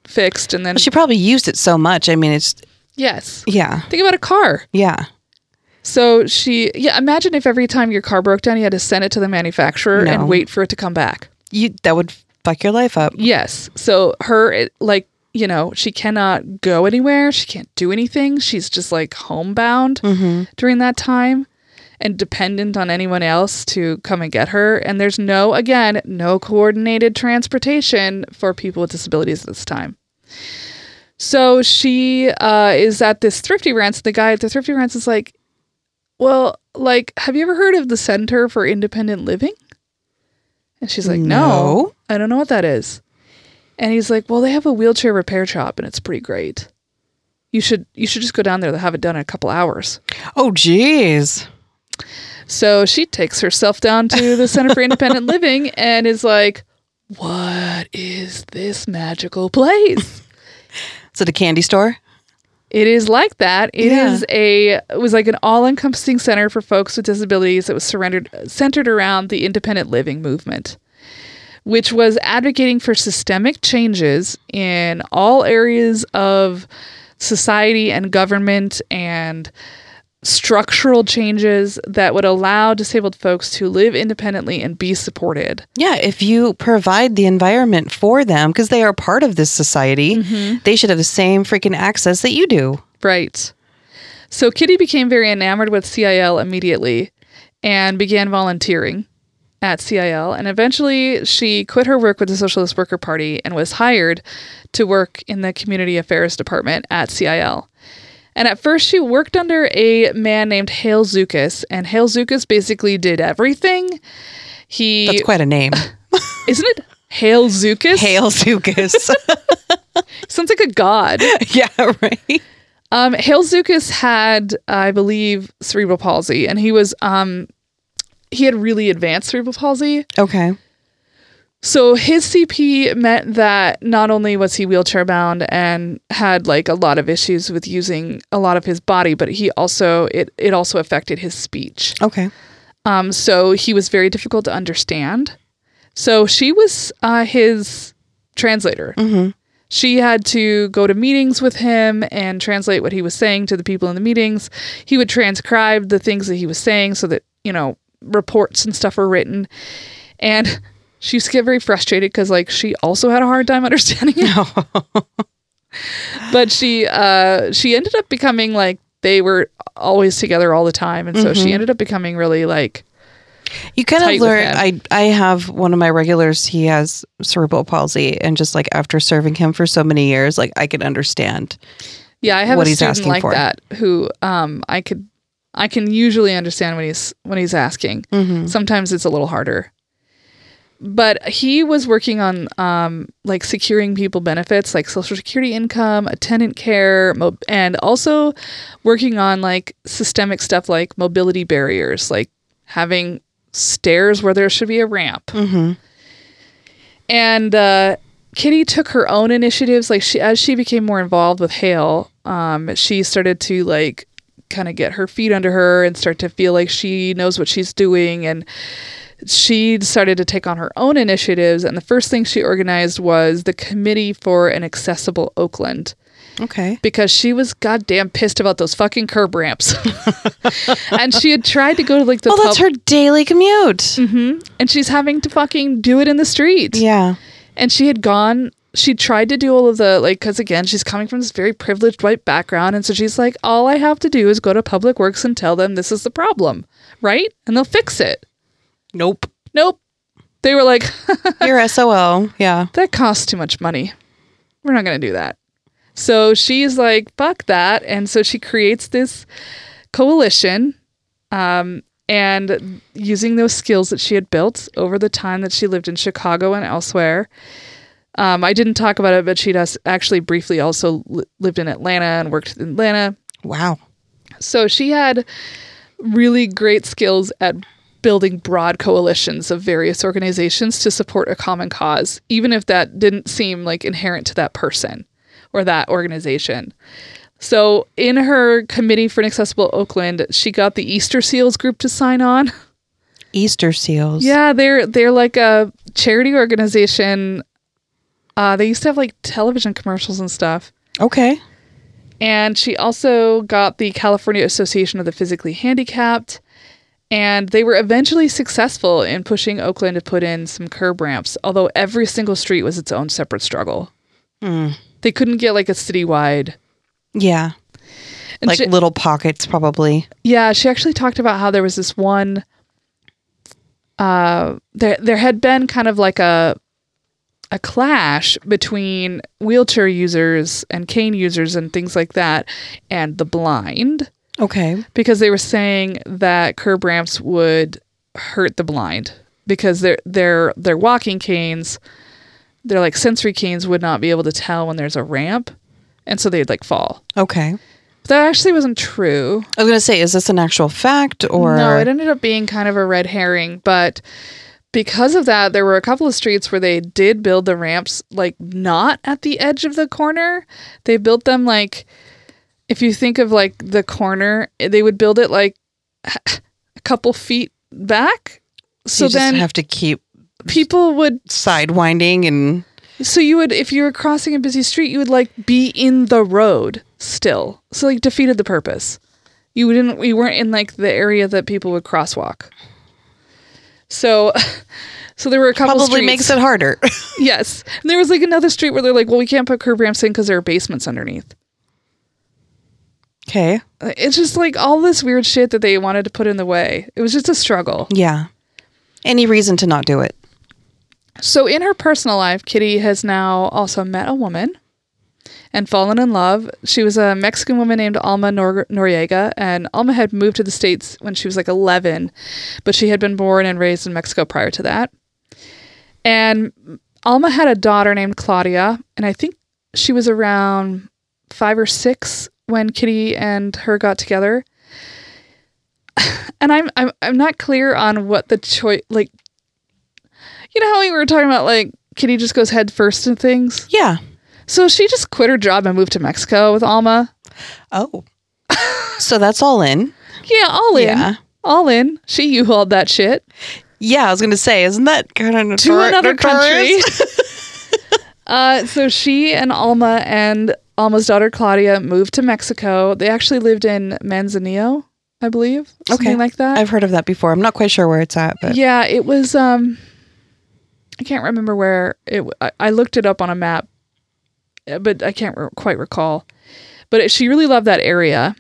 Speaker 1: fixed, and then
Speaker 2: She probably used it so much. I mean, it's
Speaker 1: yes,
Speaker 2: yeah,
Speaker 1: think about a car.
Speaker 2: yeah.
Speaker 1: So she, yeah, imagine if every time your car broke down, you had to send it to the manufacturer
Speaker 2: No.
Speaker 1: and wait for it to come back.
Speaker 2: You that would fuck your life up.
Speaker 1: Yes. So her, it- like, you know, she cannot go anywhere. She can't do anything. She's just like homebound
Speaker 2: Mm-hmm.
Speaker 1: during that time and dependent on anyone else to come and get her. And there's no, again, no coordinated transportation for people with disabilities at this time. So she uh, is at this thrifty rents. The guy at the thrifty rents is like, well, like, have you ever heard of the Center for Independent Living? And she's like,
Speaker 2: No.
Speaker 1: no, I don't know what that is. And he's like, well, they have a wheelchair repair shop and it's pretty great. You should you should just go down there. They'll have it done in a couple hours.
Speaker 2: Oh, jeez.
Speaker 1: So she takes herself down to the Center for Independent [LAUGHS] Living and is like, what is this magical place?
Speaker 2: Is it a candy store?
Speaker 1: It is like that. It
Speaker 2: Yeah.
Speaker 1: is a it was like an all-encompassing center for folks with disabilities that was surrendered centered around the independent living movement, which was advocating for systemic changes in all areas of society and government and structural changes that would allow disabled folks to live independently and be supported.
Speaker 2: Yeah, if you provide the environment for them, because they are part of this society, mm-hmm. they should have the same freaking access that you do.
Speaker 1: Right. So Kitty became very enamored with CIL immediately and began volunteering at CIL. And eventually she quit her work with the Socialist Worker Party and was hired to work in the Community Affairs Department at CIL. And at first she worked under a man named Hale Zukas, and Hale Zukas basically did everything. He
Speaker 2: That's quite a name. [LAUGHS]
Speaker 1: isn't it Hale Zukas?
Speaker 2: Hail Zukas. [LAUGHS]
Speaker 1: Sounds like a god. [LAUGHS]
Speaker 2: yeah, right.
Speaker 1: Um, Hale Zukas had, I believe, cerebral palsy, and he was um, he had really advanced cerebral palsy.
Speaker 2: Okay.
Speaker 1: So his CP meant that not only was he wheelchair bound and had like a lot of issues with using a lot of his body, but he also it it also affected his speech.
Speaker 2: Okay.
Speaker 1: Um, so he was very difficult to understand. So she was uh, his translator. She had to go to meetings with him and translate what he was saying to the people in the meetings. He would transcribe the things that he was saying so that, you know, reports and stuff were written. And [LAUGHS] she used to get very frustrated because, like, she also had a hard time [LAUGHS] understanding it. [LAUGHS] but she, uh, she ended up becoming like they were always together all the time, and so she ended up becoming really like
Speaker 2: You kind of learn. I. I have one of my regulars. He has cerebral palsy, and just like after serving him for so many years, like I can understand.
Speaker 1: Yeah, I have
Speaker 2: what
Speaker 1: a
Speaker 2: he's
Speaker 1: student
Speaker 2: asking
Speaker 1: like
Speaker 2: for.
Speaker 1: that who um I could I can usually understand when he's when he's asking.
Speaker 2: Mm-hmm.
Speaker 1: Sometimes it's a little harder. But he was working on um like securing people benefits like social security income, attendant care, mo- and also working on like systemic stuff like mobility barriers, like having stairs where there should be a ramp.
Speaker 2: Mm-hmm.
Speaker 1: And uh, Kitty took her own initiatives. Like she, as she became more involved with Hale, um, she started to like kind of get her feet under her and start to feel like she knows what she's doing. And she started to take on her own initiatives. And the first thing she organized was the Committee for an Accessible Oakland
Speaker 2: Okay.
Speaker 1: because she was goddamn pissed about those fucking curb ramps. [LAUGHS] and she had tried to go to like the
Speaker 2: Well, that's her daily commute.
Speaker 1: Mhm. and she's having to fucking do it in the street
Speaker 2: Yeah.
Speaker 1: and she had gone she tried to do all of the like because again she's coming from this very privileged white background and so she's like all i have to do is go to public works and tell them this is the problem right and they'll fix it
Speaker 2: Nope.
Speaker 1: nope they were like [LAUGHS]
Speaker 2: You're SOL. Yeah.
Speaker 1: that costs too much money we're not going to do that so she's like fuck that and so she creates this coalition um, and using those skills that she had built over the time that she lived in chicago and elsewhere um, i didn't talk about it but she does actually briefly also li- lived in atlanta and worked in atlanta
Speaker 2: Wow.
Speaker 1: so she had really great skills at building broad coalitions of various organizations to support a common cause, even if that didn't seem like inherent to that person or that organization. So, in her committee for an accessible Oakland, she got the Easter Seals group to sign on.
Speaker 2: Easter seals.
Speaker 1: Yeah, they're they're like a charity organization. Uh, they used to have like television commercials and stuff.
Speaker 2: Okay.
Speaker 1: And she also got the California Association of the Physically Handicapped. And they were eventually successful in pushing Oakland to put in some curb ramps, although every single street was its own separate struggle.
Speaker 2: Mm.
Speaker 1: They couldn't get like a citywide.
Speaker 2: Yeah.
Speaker 1: And
Speaker 2: Like
Speaker 1: she-
Speaker 2: little pockets, probably.
Speaker 1: yeah, she actually talked about how there was this one. Uh, there there had been kind of like a a clash between wheelchair users and cane users and things like that, and the blind.
Speaker 2: Okay.
Speaker 1: because they were saying that curb ramps would hurt the blind because their their their walking canes, their like sensory canes would not be able to tell when there's a ramp, and so they'd like fall.
Speaker 2: Okay.
Speaker 1: But that actually wasn't true.
Speaker 2: I was gonna say, is this an actual fact or
Speaker 1: no, it ended up being kind of a red herring, but because of that, there were a couple of streets where they did build the ramps like not at the edge of the corner. They built them like if you think of like the corner, eh, they would build it like [SIGHS] a couple feet back. So
Speaker 2: you just
Speaker 1: then
Speaker 2: have to keep
Speaker 1: people would
Speaker 2: sidewinding and
Speaker 1: so you would if you were crossing a busy street, you would like be in the road still. So like defeated the purpose. You didn't you weren't in like the area that people would crosswalk. So [LAUGHS] so there were a couple
Speaker 2: probably
Speaker 1: streets.
Speaker 2: makes it harder. [LAUGHS] [LAUGHS]
Speaker 1: Yes. And there was like another street where they're like, well, we can't put curb ramps in because there are basements underneath.
Speaker 2: okay.
Speaker 1: Uh, It's just like all this weird shit that they wanted to put in the way. It was just a struggle.
Speaker 2: Yeah. Any reason to not do it?
Speaker 1: So in her personal life, Kitty has now also met a woman and fallen in love. She was a Mexican woman named Alma Nor- Noriega, and Alma had moved to the States when she was like 11, but she had been born and raised in Mexico prior to that. And Alma had a daughter named Claudia, and I think she was around five or six when Kitty and her got together. And I'm I'm I'm not clear on what the choice like you know how we were talking about like Kitty just goes head first in things?
Speaker 2: Yeah.
Speaker 1: So she just quit her job and moved to Mexico with Alma.
Speaker 2: Oh. so that's all in.
Speaker 1: Yeah, all in.
Speaker 2: Yeah.
Speaker 1: All in. She you hauled that shit
Speaker 2: Yeah, I was gonna say, isn't that kind of
Speaker 1: to another country. [LAUGHS] uh, so she and Alma and Alma's daughter Claudia moved to Mexico. They actually lived in Manzanillo, I believe. Something
Speaker 2: Okay.
Speaker 1: like that.
Speaker 2: I've heard of that before. I'm not quite sure where it's at, but
Speaker 1: Yeah, it was. Um, I can't remember where it. w- I, I looked it up on a map, but I can't re- quite recall. But it, she really loved that area.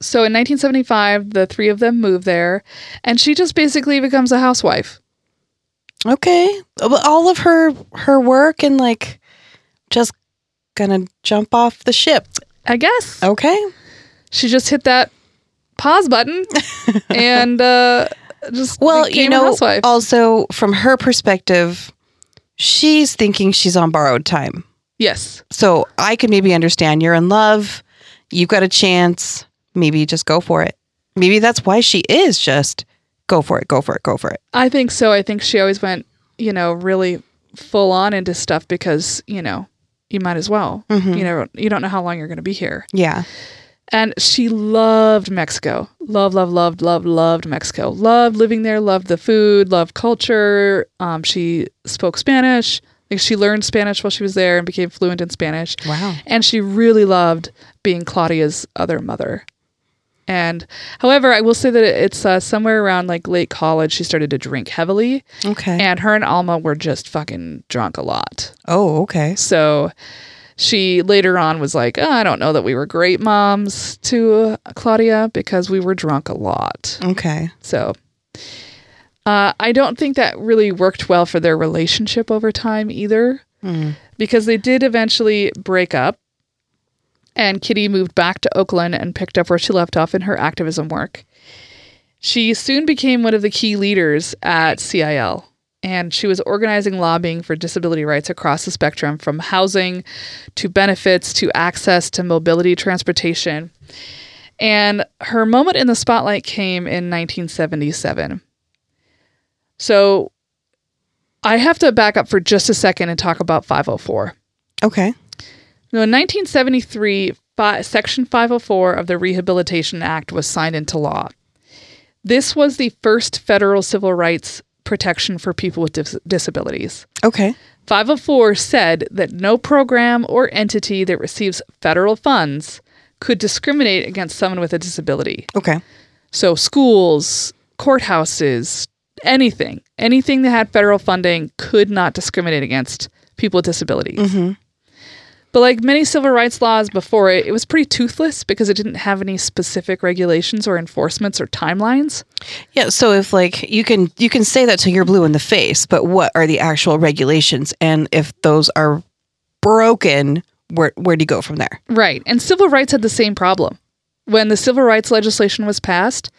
Speaker 1: So in 1975, the three of them move there, and she just basically becomes a housewife.
Speaker 2: okay. All of her her work and like just gonna jump off the ship.
Speaker 1: I guess
Speaker 2: Okay.
Speaker 1: she just hit that pause button [LAUGHS] and uh, just
Speaker 2: Well, you know, also from her perspective, she's thinking she's on borrowed time.
Speaker 1: Yes,
Speaker 2: So I could maybe understand you're in love, you've got a chance, maybe just go for it. Maybe that's why she is just go for it, go for it, go for it.
Speaker 1: I think so. I think she always went, you know, really full on into stuff because, you know, you might as well. You know, you don't know how long you're going to be here.
Speaker 2: Yeah.
Speaker 1: And she loved Mexico. Love, love, loved, loved, loved Mexico. Loved living there, loved the food, loved culture. Um, she spoke Spanish. Like she learned Spanish while she was there and became fluent in Spanish.
Speaker 2: Wow.
Speaker 1: And she really loved being Claudia's other mother. And however, I will say that it's uh, somewhere around like late college, she started to drink heavily.
Speaker 2: Okay.
Speaker 1: And her and Alma were just fucking drunk a lot.
Speaker 2: oh, okay.
Speaker 1: So she later on was like, oh, I don't know that we were great moms to uh, Claudia because we were drunk a lot.
Speaker 2: Okay.
Speaker 1: So uh, I don't think that really worked well for their relationship over time either
Speaker 2: Hmm.
Speaker 1: because they did eventually break up. And Kitty moved back to Oakland and picked up where she left off in her activism work. She soon became one of the key leaders at CIL, and she was organizing lobbying for disability rights across the spectrum from housing to benefits to access to mobility transportation. And her moment in the spotlight came in 1977. So I have to back up for just a second and talk about 504.
Speaker 2: Okay.
Speaker 1: Now, in 1973, fi- Section 504 of the Rehabilitation Act was signed into law. This was the first federal civil rights protection for people with dis- disabilities.
Speaker 2: Okay.
Speaker 1: 504 said that no program or entity that receives federal funds could discriminate against someone with a disability.
Speaker 2: Okay.
Speaker 1: So, schools, courthouses, anything, anything that had federal funding could not discriminate against people with disabilities. Mm-hmm. But like many civil rights laws before it, it was pretty toothless because it didn't have any specific regulations or enforcements or timelines.
Speaker 2: Yeah. So if like you can you can say that till you're blue in the face, but what are the actual regulations? And if those are broken, where where do you go from there?
Speaker 1: Right. And civil rights had the same problem. When the civil rights legislation was passed,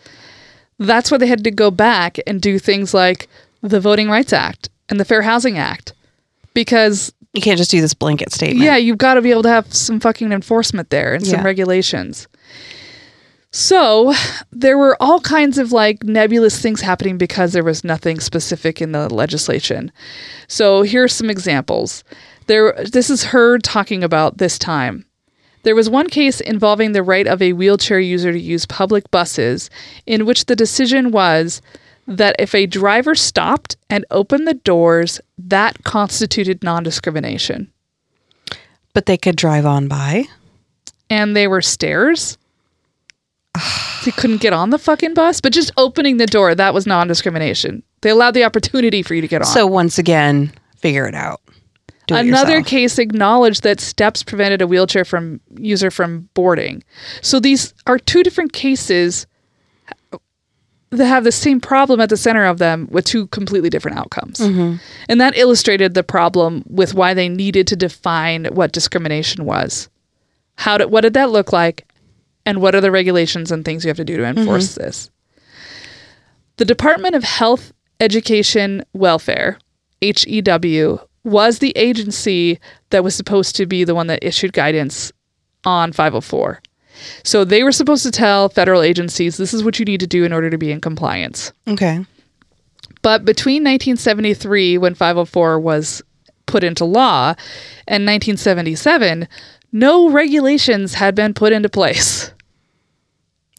Speaker 1: that's why they had to go back and do things like the Voting Rights Act and the Fair Housing Act because
Speaker 2: You can't just do this blanket statement.
Speaker 1: yeah, you've got to be able to have some fucking enforcement there and some
Speaker 2: Yeah.
Speaker 1: regulations. So there were all kinds of like nebulous things happening because there was nothing specific in the legislation. So here are some examples. There, this is her talking about this time. There was one case involving the right of a wheelchair user to use public buses, in which the decision was that if a driver stopped and opened the doors, that constituted non discrimination.
Speaker 2: But they could drive on by.
Speaker 1: and they were stairs. [SIGHS] you couldn't get on the fucking bus, but just opening the door, that was non discrimination. They allowed the opportunity for you to get on.
Speaker 2: So once again, figure it out. Do it
Speaker 1: Another
Speaker 2: yourself.
Speaker 1: case acknowledged that steps prevented a wheelchair from user from boarding. So these are two different cases that have the same problem at the center of them with two completely different outcomes. Mm-hmm. And that illustrated the problem with why they needed to define what discrimination was. How did what did that look like and what are the regulations and things you have to do to mm-hmm. enforce this? The Department of Health, Education, Welfare, HEW, was the agency that was supposed to be the one that issued guidance on 504. So they were supposed to tell federal agencies this is what you need to do in order to be in compliance.
Speaker 2: Okay.
Speaker 1: But between 1973, when 504 was put into law, and 1977, no regulations had been put into place.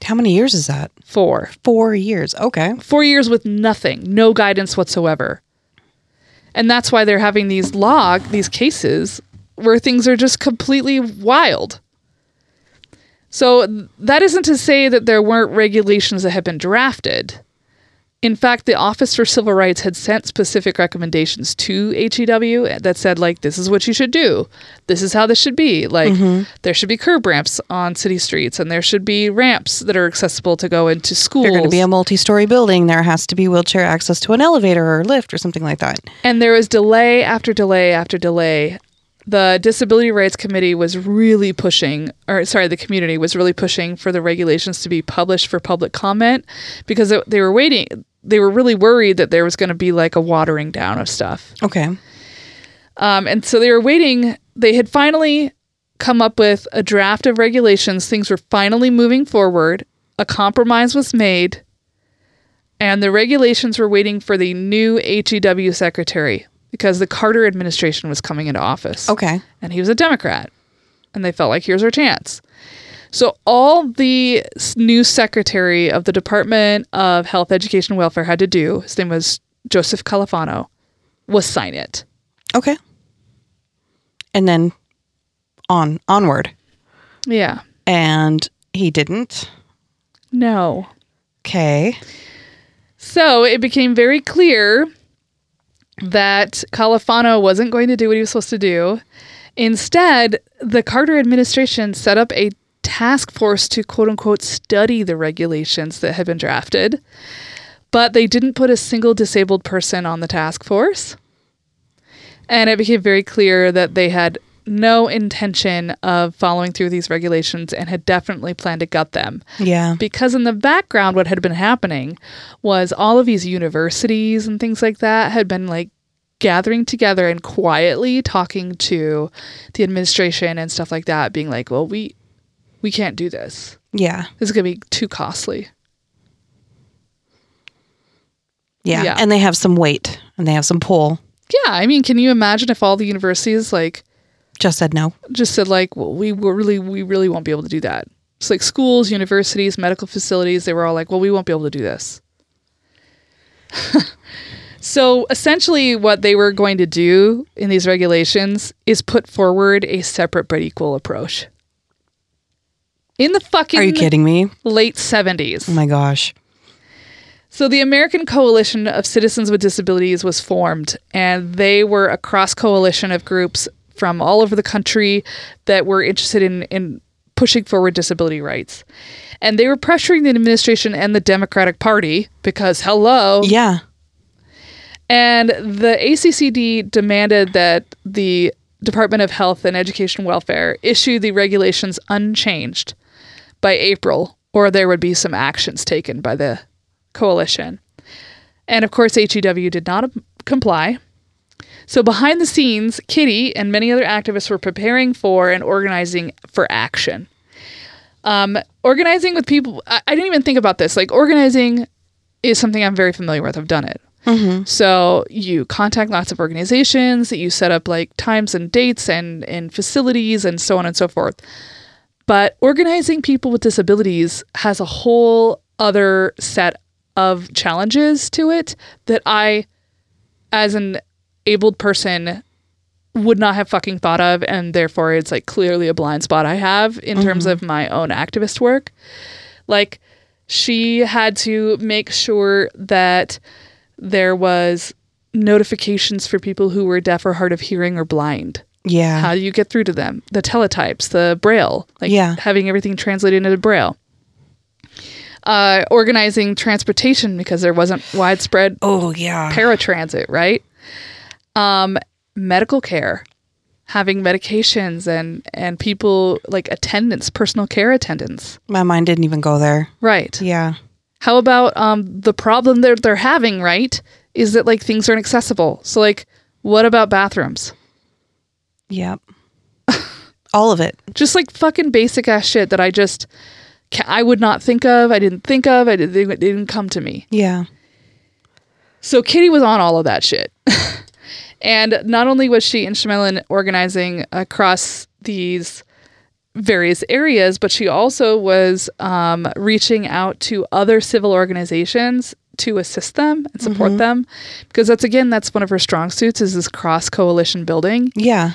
Speaker 2: How many years is that?
Speaker 1: Four.
Speaker 2: Four years. Okay.
Speaker 1: Four years with nothing, no guidance whatsoever. And that's why they're having these log, these cases where things are just completely wild. So that isn't to say that there weren't regulations that had been drafted. In fact, the Office for Civil Rights had sent specific recommendations to HEW that said, like, this is what you should do. This is how this should be. Like, mm-hmm. there should be curb ramps on city streets, and there should be ramps that are accessible to go into schools.
Speaker 2: There's going to be a multi-story building, there has to be wheelchair access to an elevator or a lift or something like that.
Speaker 1: And there was delay after delay after delay. The Disability Rights Committee was really pushing, or sorry, the community was really pushing for the regulations to be published for public comment because they were waiting. They were really worried that there was going to be like a watering down of stuff.
Speaker 2: Okay.
Speaker 1: Um, and so they were waiting. They had finally come up with a draft of regulations. Things were finally moving forward. A compromise was made. And the regulations were waiting for the new HEW secretary because the Carter administration was coming into office.
Speaker 2: Okay.
Speaker 1: And he was a Democrat. And they felt like, here's our chance. So all the new secretary of the Department of Health, Education, and Welfare had to do, his name was Joseph Califano, was sign it.
Speaker 2: Okay. And then on onward.
Speaker 1: Yeah.
Speaker 2: And he didn't.
Speaker 1: No.
Speaker 2: Okay.
Speaker 1: So it became very clear that Califano wasn't going to do what he was supposed to do. Instead, the Carter administration set up a task force to quote unquote study the regulations that had been drafted, but they didn't put a single disabled person on the task force. And it became very clear that they had no intention of following through these regulations and had definitely planned to gut them
Speaker 2: Yeah.
Speaker 1: because in the background what had been happening was all of these universities and things like that had been like gathering together and quietly talking to the administration and stuff like that being like well we we can't do this
Speaker 2: Yeah.
Speaker 1: this is going to be too costly
Speaker 2: Yeah.
Speaker 1: Yeah.
Speaker 2: And they have some weight and they have some pull.
Speaker 1: yeah i mean can you imagine if all the universities like
Speaker 2: Just said no.
Speaker 1: just said like well we really we really won't be able to do that it's like schools universities medical facilities they were all like well we won't be able to do this [LAUGHS] so essentially what they were going to do in these regulations is put forward a separate but equal approach in the fucking
Speaker 2: Are you kidding me?
Speaker 1: late 70s
Speaker 2: Oh my gosh.
Speaker 1: so the American Coalition of Citizens with Disabilities was formed, and they were a cross coalition of groups from all over the country that were interested in, in pushing forward disability rights. And they were pressuring the administration and the Democratic Party because, hello.
Speaker 2: Yeah.
Speaker 1: And the ACCD demanded that the Department of Health and Education Welfare issue the regulations unchanged by April, or there would be some actions taken by the coalition. And of course, HEW did not comply. So behind the scenes, Kitty and many other activists were preparing for and organizing for action. Um, organizing with people, I, I didn't even think about this. Like organizing is something I'm very familiar with. I've done it. So you contact lots of organizations, you set up like times and dates and, and facilities and so on and so forth. But organizing people with disabilities has a whole other set of challenges to it that I, as an abled person, would not have fucking thought of. And therefore, it's like clearly a blind spot I have in terms mm-hmm. of my own activist work. Like, she had to make sure that there was notifications for people who were deaf or hard of hearing or blind
Speaker 2: Yeah.
Speaker 1: how do you get through to them the teletypes the braille like
Speaker 2: Yeah.
Speaker 1: having everything translated into braille uh, organizing transportation because there wasn't widespread
Speaker 2: oh yeah.
Speaker 1: paratransit right um, medical care having medications and and people like attendants personal care attendants
Speaker 2: My mind didn't even go there.
Speaker 1: right
Speaker 2: Yeah.
Speaker 1: how about um the problem that they're having right is that like things aren't accessible so like what about bathrooms
Speaker 2: Yep. [LAUGHS] All of it.
Speaker 1: just like fucking basic ass shit that I just I would not think of. I didn't think of. I did, they didn't come to me.
Speaker 2: Yeah.
Speaker 1: So Kitty was on all of that shit, [LAUGHS] and not only was she instrumental in organizing across these various areas, but she also was um, reaching out to other civil organizations to assist them and support them because that's again that's one of her strong suits is this cross coalition building
Speaker 2: Yeah.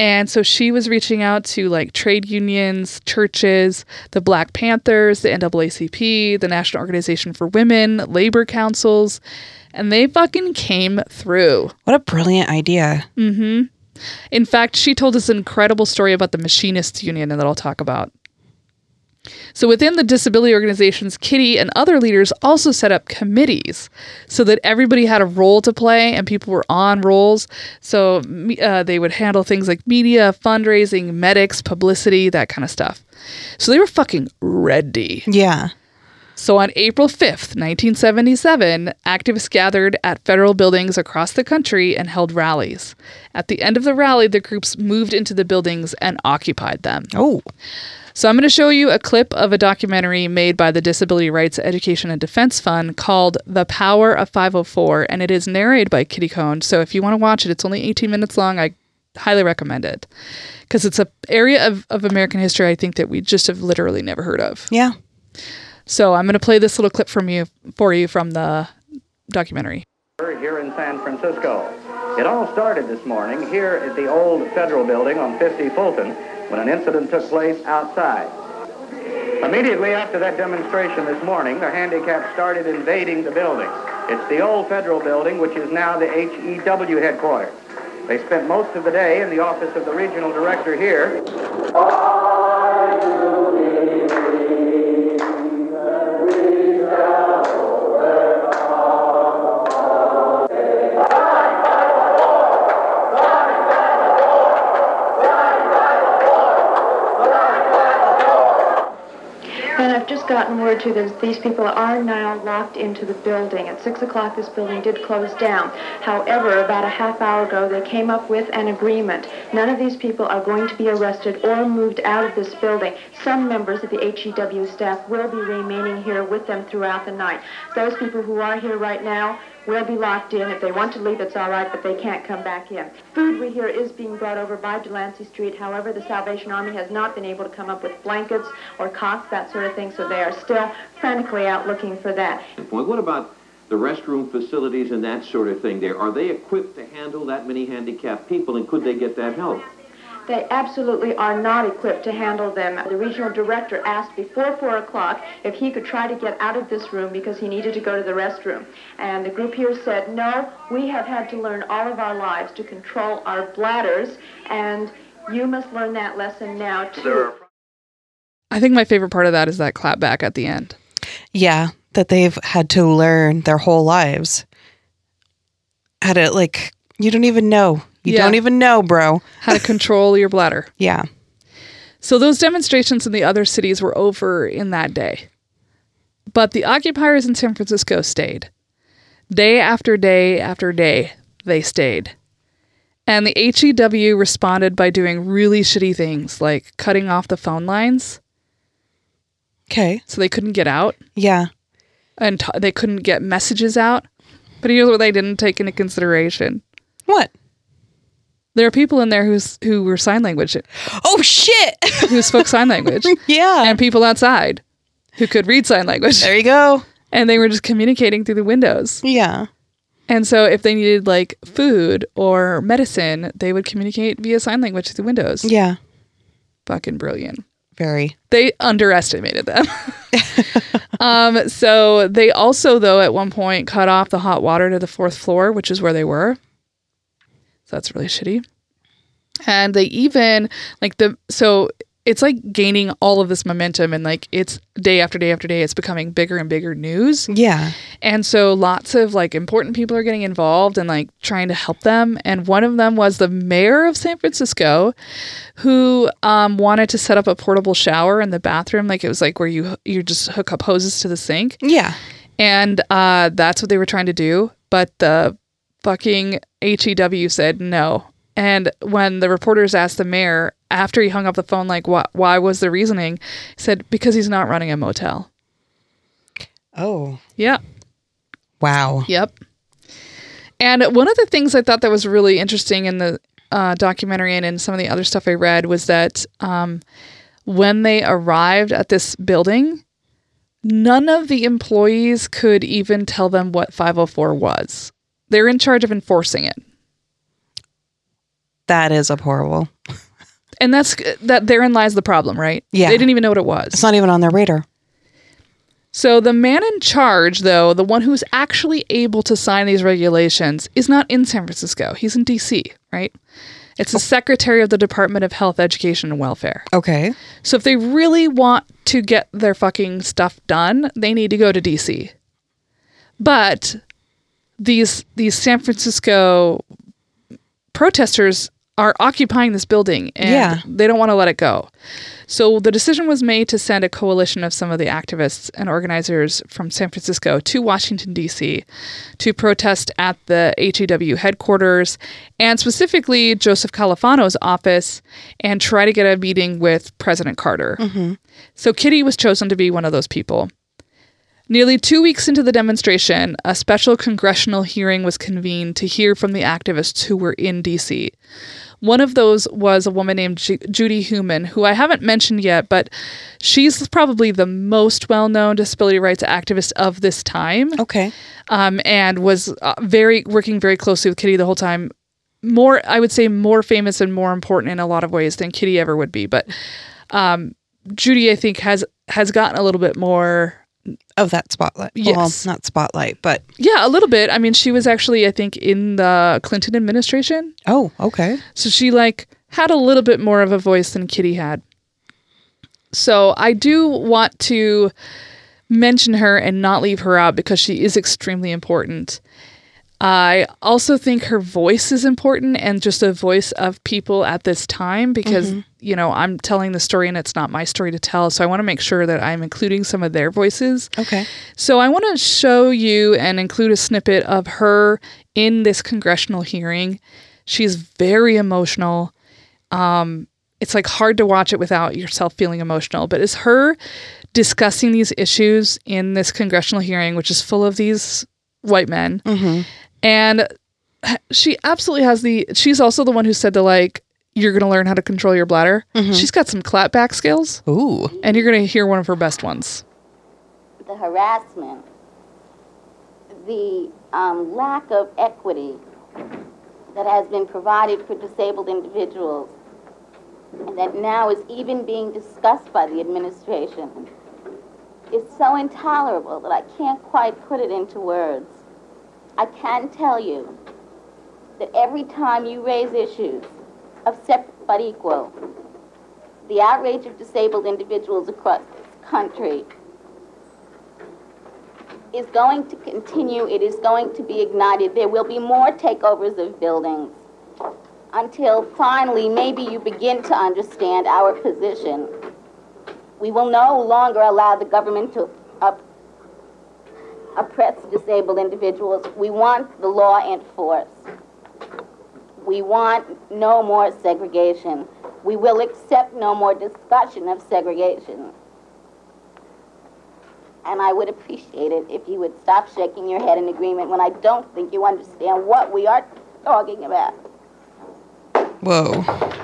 Speaker 1: And so she was reaching out to like trade unions, churches, the Black Panthers, the NAACP, the National Organization for Women, labor councils, and they fucking came through.
Speaker 2: What a brilliant idea. Mm hmm.
Speaker 1: In fact, she told this incredible story about the Machinists Union and that I'll talk about. So within the disability organizations, Kitty and other leaders also set up committees so that everybody had a role to play and people were on roles. So uh, they would handle things like media, fundraising, medics, publicity, that kind of stuff. So they were fucking ready.
Speaker 2: Yeah.
Speaker 1: So on April 5th, 1977, activists gathered at federal buildings across the country and held rallies. At the end of the rally, the groups moved into the buildings and occupied them.
Speaker 2: Oh.
Speaker 1: So I'm going to show you a clip of a documentary made by the Disability Rights Education and Defense Fund called The Power of 504 and it is narrated by Kitty Cone. So if you want to watch it, it's only 18 minutes long. I highly recommend it because it's a area of, of American history I think that we just have literally never heard of.
Speaker 2: Yeah.
Speaker 1: So I'm going to play this little clip from you for you from the documentary.
Speaker 3: here in San Francisco. It all started this morning here at the old federal building on 50 Fulton when an incident took place outside. Immediately after that demonstration this morning, the handicapped started invading the building. It's the old federal building, which is now the HEW headquarters. They spent most of the day in the office of the regional director here.
Speaker 4: And just gotten word too that these people are now locked into the building. At 6 o'clock, this building did close down. However, about a half hour ago, they came up with an agreement. None of these people are going to be arrested or moved out of this building. Some members of the HEW staff will be remaining here with them throughout the night. Those people who are here right now will be locked in. If they want to leave, it's all right, but they can't come back in. Food, we hear, is being brought over by Delancey Street. However, the Salvation Army has not been able to come up with blankets or cots, that sort of thing, so they are still frantically out looking for that.
Speaker 5: What about the restroom facilities and that sort of thing there? Are they equipped to handle that many handicapped people, and could they get that help?
Speaker 4: They absolutely are not equipped to handle them. The regional director asked before 4 o'clock if he could try to get out of this room because he needed to go to the restroom. And the group here said, no, we have had to learn all of our lives to control our bladders, and you must learn that lesson now, too.
Speaker 1: I think my favorite part of that is that clap back at the end.
Speaker 2: Yeah. That they've had to learn their whole lives. How to, like, you don't even know. You
Speaker 1: Yeah.
Speaker 2: don't even know, bro.
Speaker 1: How to control your bladder. [LAUGHS]
Speaker 2: Yeah.
Speaker 1: So those demonstrations in the other cities were over in that day. But the occupiers in San Francisco stayed. Day after day after day, they stayed. And the HEW responded by doing really shitty things like cutting off the phone lines
Speaker 2: Okay.
Speaker 1: so they couldn't get out
Speaker 2: Yeah.
Speaker 1: and t- they couldn't get messages out. But here's what they didn't take into consideration.
Speaker 2: What?
Speaker 1: There are people in there who's who were sign language
Speaker 2: Oh shit.
Speaker 1: who spoke sign language [LAUGHS]
Speaker 2: yeah.
Speaker 1: and people outside who could read sign language
Speaker 2: there you go.
Speaker 1: and they were just communicating through the windows.
Speaker 2: Yeah.
Speaker 1: And so if they needed like food or medicine, they would communicate via sign language through the windows.
Speaker 2: Yeah.
Speaker 1: Fucking brilliant.
Speaker 2: Very.
Speaker 1: They underestimated them. [LAUGHS] um, so they also, though, at one point cut off the hot water to the fourth floor, which is where they were. So that's really shitty. And they even like the so it's like gaining all of this momentum and like it's day after day after day it's becoming bigger and bigger news.
Speaker 2: Yeah.
Speaker 1: And so lots of like important people are getting involved and like trying to help them. And one of them was the mayor of San Francisco who um, wanted to set up a portable shower in the bathroom. Like it was like where you you just hook up hoses to the sink.
Speaker 2: Yeah.
Speaker 1: And uh, that's what they were trying to do. But the fucking HEW said no. And when the reporters asked the mayor after he hung up the phone, like, what, why was the reasoning? He said, because he's not running a motel.
Speaker 2: Oh.
Speaker 1: Yeah.
Speaker 2: Wow.
Speaker 1: Yep. And one of the things I thought that was really interesting in the uh, documentary and in some of the other stuff I read was that um, when they arrived at this building, none of the employees could even tell them what 504 was. They're in charge of enforcing it.
Speaker 2: That is horrible.
Speaker 1: And that's that therein lies the problem, right?
Speaker 2: Yeah.
Speaker 1: They didn't even know what it was.
Speaker 2: It's not even on their radar.
Speaker 1: So the man in charge, though, the one who's actually able to sign these regulations, is not in San Francisco. He's in DC, right? It's the secretary of the Department of Health, Education, and Welfare.
Speaker 2: Okay.
Speaker 1: So if they really want to get their fucking stuff done, they need to go to DC. But these these San Francisco protesters are occupying this building and
Speaker 2: Yeah.
Speaker 1: they don't want to let it go. So the decision was made to send a coalition of some of the activists and organizers from San Francisco to Washington D.C. to protest at the HEW headquarters and specifically Joseph Califano's office and try to get a meeting with President Carter. Mm-hmm. So Kitty was chosen to be one of those people. Nearly two weeks into the demonstration, a special congressional hearing was convened to hear from the activists who were in DC. One of those was a woman named Ju- Judy Heumann, who I haven't mentioned yet, but she's probably the most well known disability rights activist of this time
Speaker 2: Okay.
Speaker 1: um, and was uh, very working very closely with Kitty the whole time. More, I would say, more famous and more important in a lot of ways than Kitty ever would be. But um, Judy, I think, has has gotten a little bit more.
Speaker 2: Of that spotlight.
Speaker 1: Yes.
Speaker 2: Well, not spotlight, but
Speaker 1: Yeah, a little bit. I mean, she was actually, I think, in the Clinton administration,
Speaker 2: oh, okay.
Speaker 1: so she like had a little bit more of a voice than Kitty had. So I do want to mention her and not leave her out because she is extremely important. I also think her voice is important and just a voice of people at this time because, you know, I'm telling the story and it's not my story to tell. So I want to make sure that I'm including some of their voices.
Speaker 2: Okay.
Speaker 1: So I want to show you and include a snippet of her in this congressional hearing. She's very emotional. Um, it's like hard to watch it without yourself feeling emotional, but it's her discussing these issues in this congressional hearing, which is full of these white men. And she absolutely has the, she's also the one who said to like, you're going to learn how to control your bladder. She's got some clapback skills,
Speaker 2: Ooh.
Speaker 1: and you're going to hear one of her best ones.
Speaker 6: the harassment, the um, lack of equity that has been provided for disabled individuals, and that now is even being discussed by the administration, is so intolerable that I can't quite put it into words. I can tell you that every time you raise issues of separate but equal, the outrage of disabled individuals across this country is going to continue. It is going to be ignited. There will be more takeovers of buildings until finally maybe you begin to understand our position. We will no longer allow the government to up, oppress disabled individuals. We want the law enforced. We want no more segregation. We will accept no more discussion of segregation. And I would appreciate it if you would stop shaking your head in agreement when I don't think you understand what we are talking about.
Speaker 2: Whoa.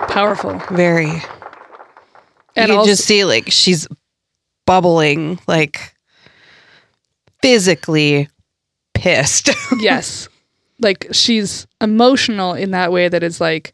Speaker 1: Powerful.
Speaker 2: Very.
Speaker 1: And
Speaker 2: you can
Speaker 1: also-
Speaker 2: just see like she's bubbling, like physically pissed. [LAUGHS]
Speaker 1: yes. Like she's emotional in that way that is like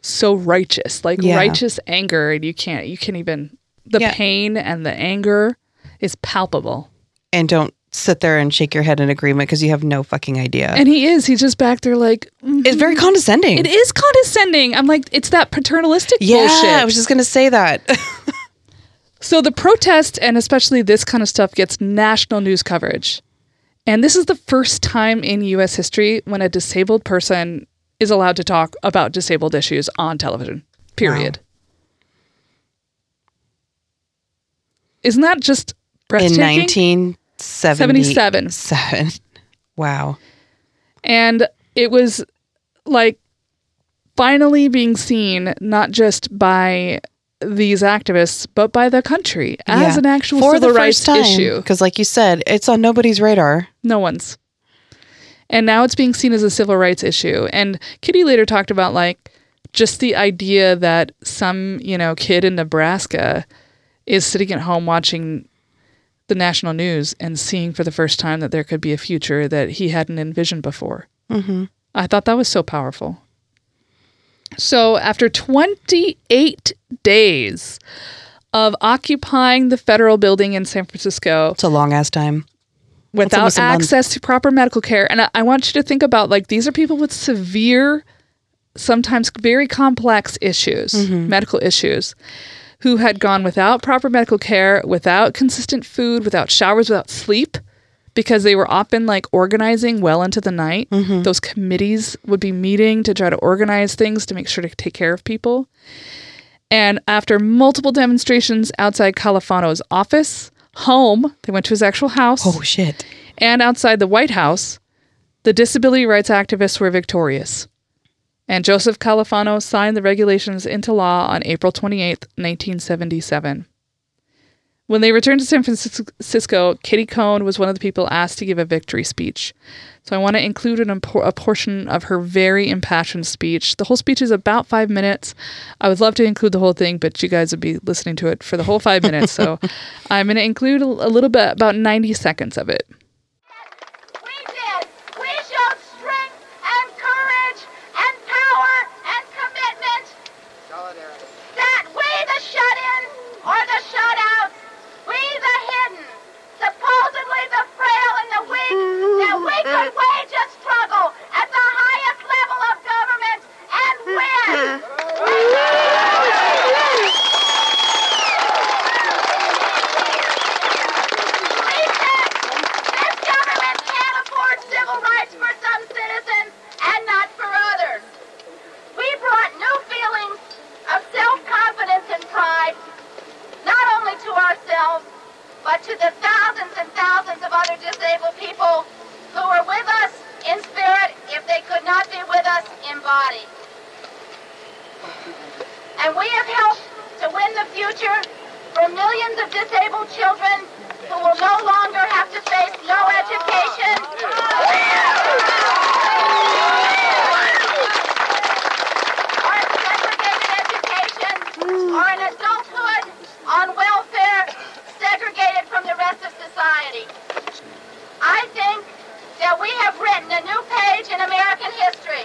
Speaker 1: so righteous, like
Speaker 2: Yeah.
Speaker 1: righteous anger, and you can't you can't even the
Speaker 2: Yeah.
Speaker 1: pain and the anger is palpable.
Speaker 2: and don't sit there and shake your head in agreement because you have no fucking idea.
Speaker 1: And he is, he's just back there like "Mhm."
Speaker 2: it's very condescending.
Speaker 1: it is condescending. I'm like, it's that paternalistic
Speaker 2: yeah,
Speaker 1: bullshit.
Speaker 2: I was just gonna say that. [LAUGHS]
Speaker 1: So the protest and especially this kind of stuff gets national news coverage. And this is the first time in US history when a disabled person is allowed to talk about disabled issues on television. Period. Isn't that just breathtaking?
Speaker 2: in 1977.
Speaker 1: 77. [LAUGHS]
Speaker 2: Wow.
Speaker 1: And it was like finally being seen not just by these activists, but by the country as
Speaker 2: Yeah.
Speaker 1: an actual
Speaker 2: For
Speaker 1: civil
Speaker 2: the
Speaker 1: rights
Speaker 2: first time,
Speaker 1: issue.
Speaker 2: Because, like you said, it's on nobody's radar.
Speaker 1: No one's. And now it's being seen as a civil rights issue. And Kitty later talked about like just the idea that some, you know, kid in Nebraska is sitting at home watching the national news and seeing for the first time that there could be a future that he hadn't envisioned before.
Speaker 2: Mm-hmm.
Speaker 1: I thought that was so powerful. So, after 28 days of occupying the federal building in San Francisco,
Speaker 2: It's a long ass time.
Speaker 1: without
Speaker 2: almost a month.
Speaker 1: access to proper medical care. And I, I want you to think about like these are people with severe, sometimes very complex issues,
Speaker 2: Mm-hmm.
Speaker 1: medical issues, who had gone without proper medical care, without consistent food, without showers, without sleep. Because they were often like organizing well into the night.
Speaker 2: Mm-hmm.
Speaker 1: Those committees would be meeting to try to organize things to make sure to take care of people. And after multiple demonstrations outside Califano's office, home, they went to his actual house
Speaker 2: Oh shit.
Speaker 1: and outside the White House, the disability rights activists were victorious. And Joseph Califano signed the regulations into law on April 28, 1977. When they returned to San Francisco, Kitty Cone was one of the people asked to give a victory speech. So I want to include an impor- a portion of her very impassioned speech. The whole speech is about five minutes. I would love to include the whole thing, but you guys would be listening to it for the whole five minutes. So [LAUGHS] I'm going to include a, a little bit, about 90 seconds of it.
Speaker 7: We did. We showed strength and courage and power and commitment. Solidarity. That we, the shut-in or the shut-outs, we, the hidden, supposedly the frail and the weak, that we could wage a struggle at the highest level of government and win. We said this government can't afford civil rights for some citizens and not for others. We brought new feelings of self-confidence and pride, not only to ourselves, but to the thousands and thousands of other disabled people who were with us in spirit if they could not be with us in body. And we have helped to win the future for millions of disabled children who will no longer have to face no education. Or segregated education, or an adulthood on welfare segregated from the rest of society. I think that we have written a new page in American history,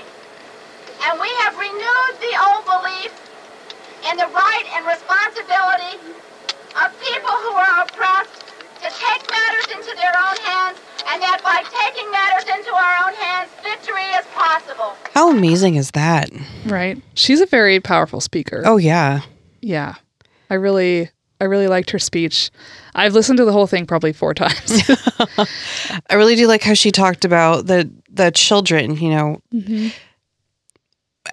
Speaker 7: and we have renewed the old belief in the right and responsibility of people who are oppressed to take matters into their own hands, and that by taking matters into our own hands, victory is possible.
Speaker 2: How amazing is that?
Speaker 1: Right. She's a very powerful speaker.
Speaker 2: Oh yeah.
Speaker 1: Yeah. I really I really liked her speech. I've listened to the whole thing probably four [LAUGHS] times. [LAUGHS]
Speaker 2: I really do like how she talked about the the children, you know. Mm-hmm.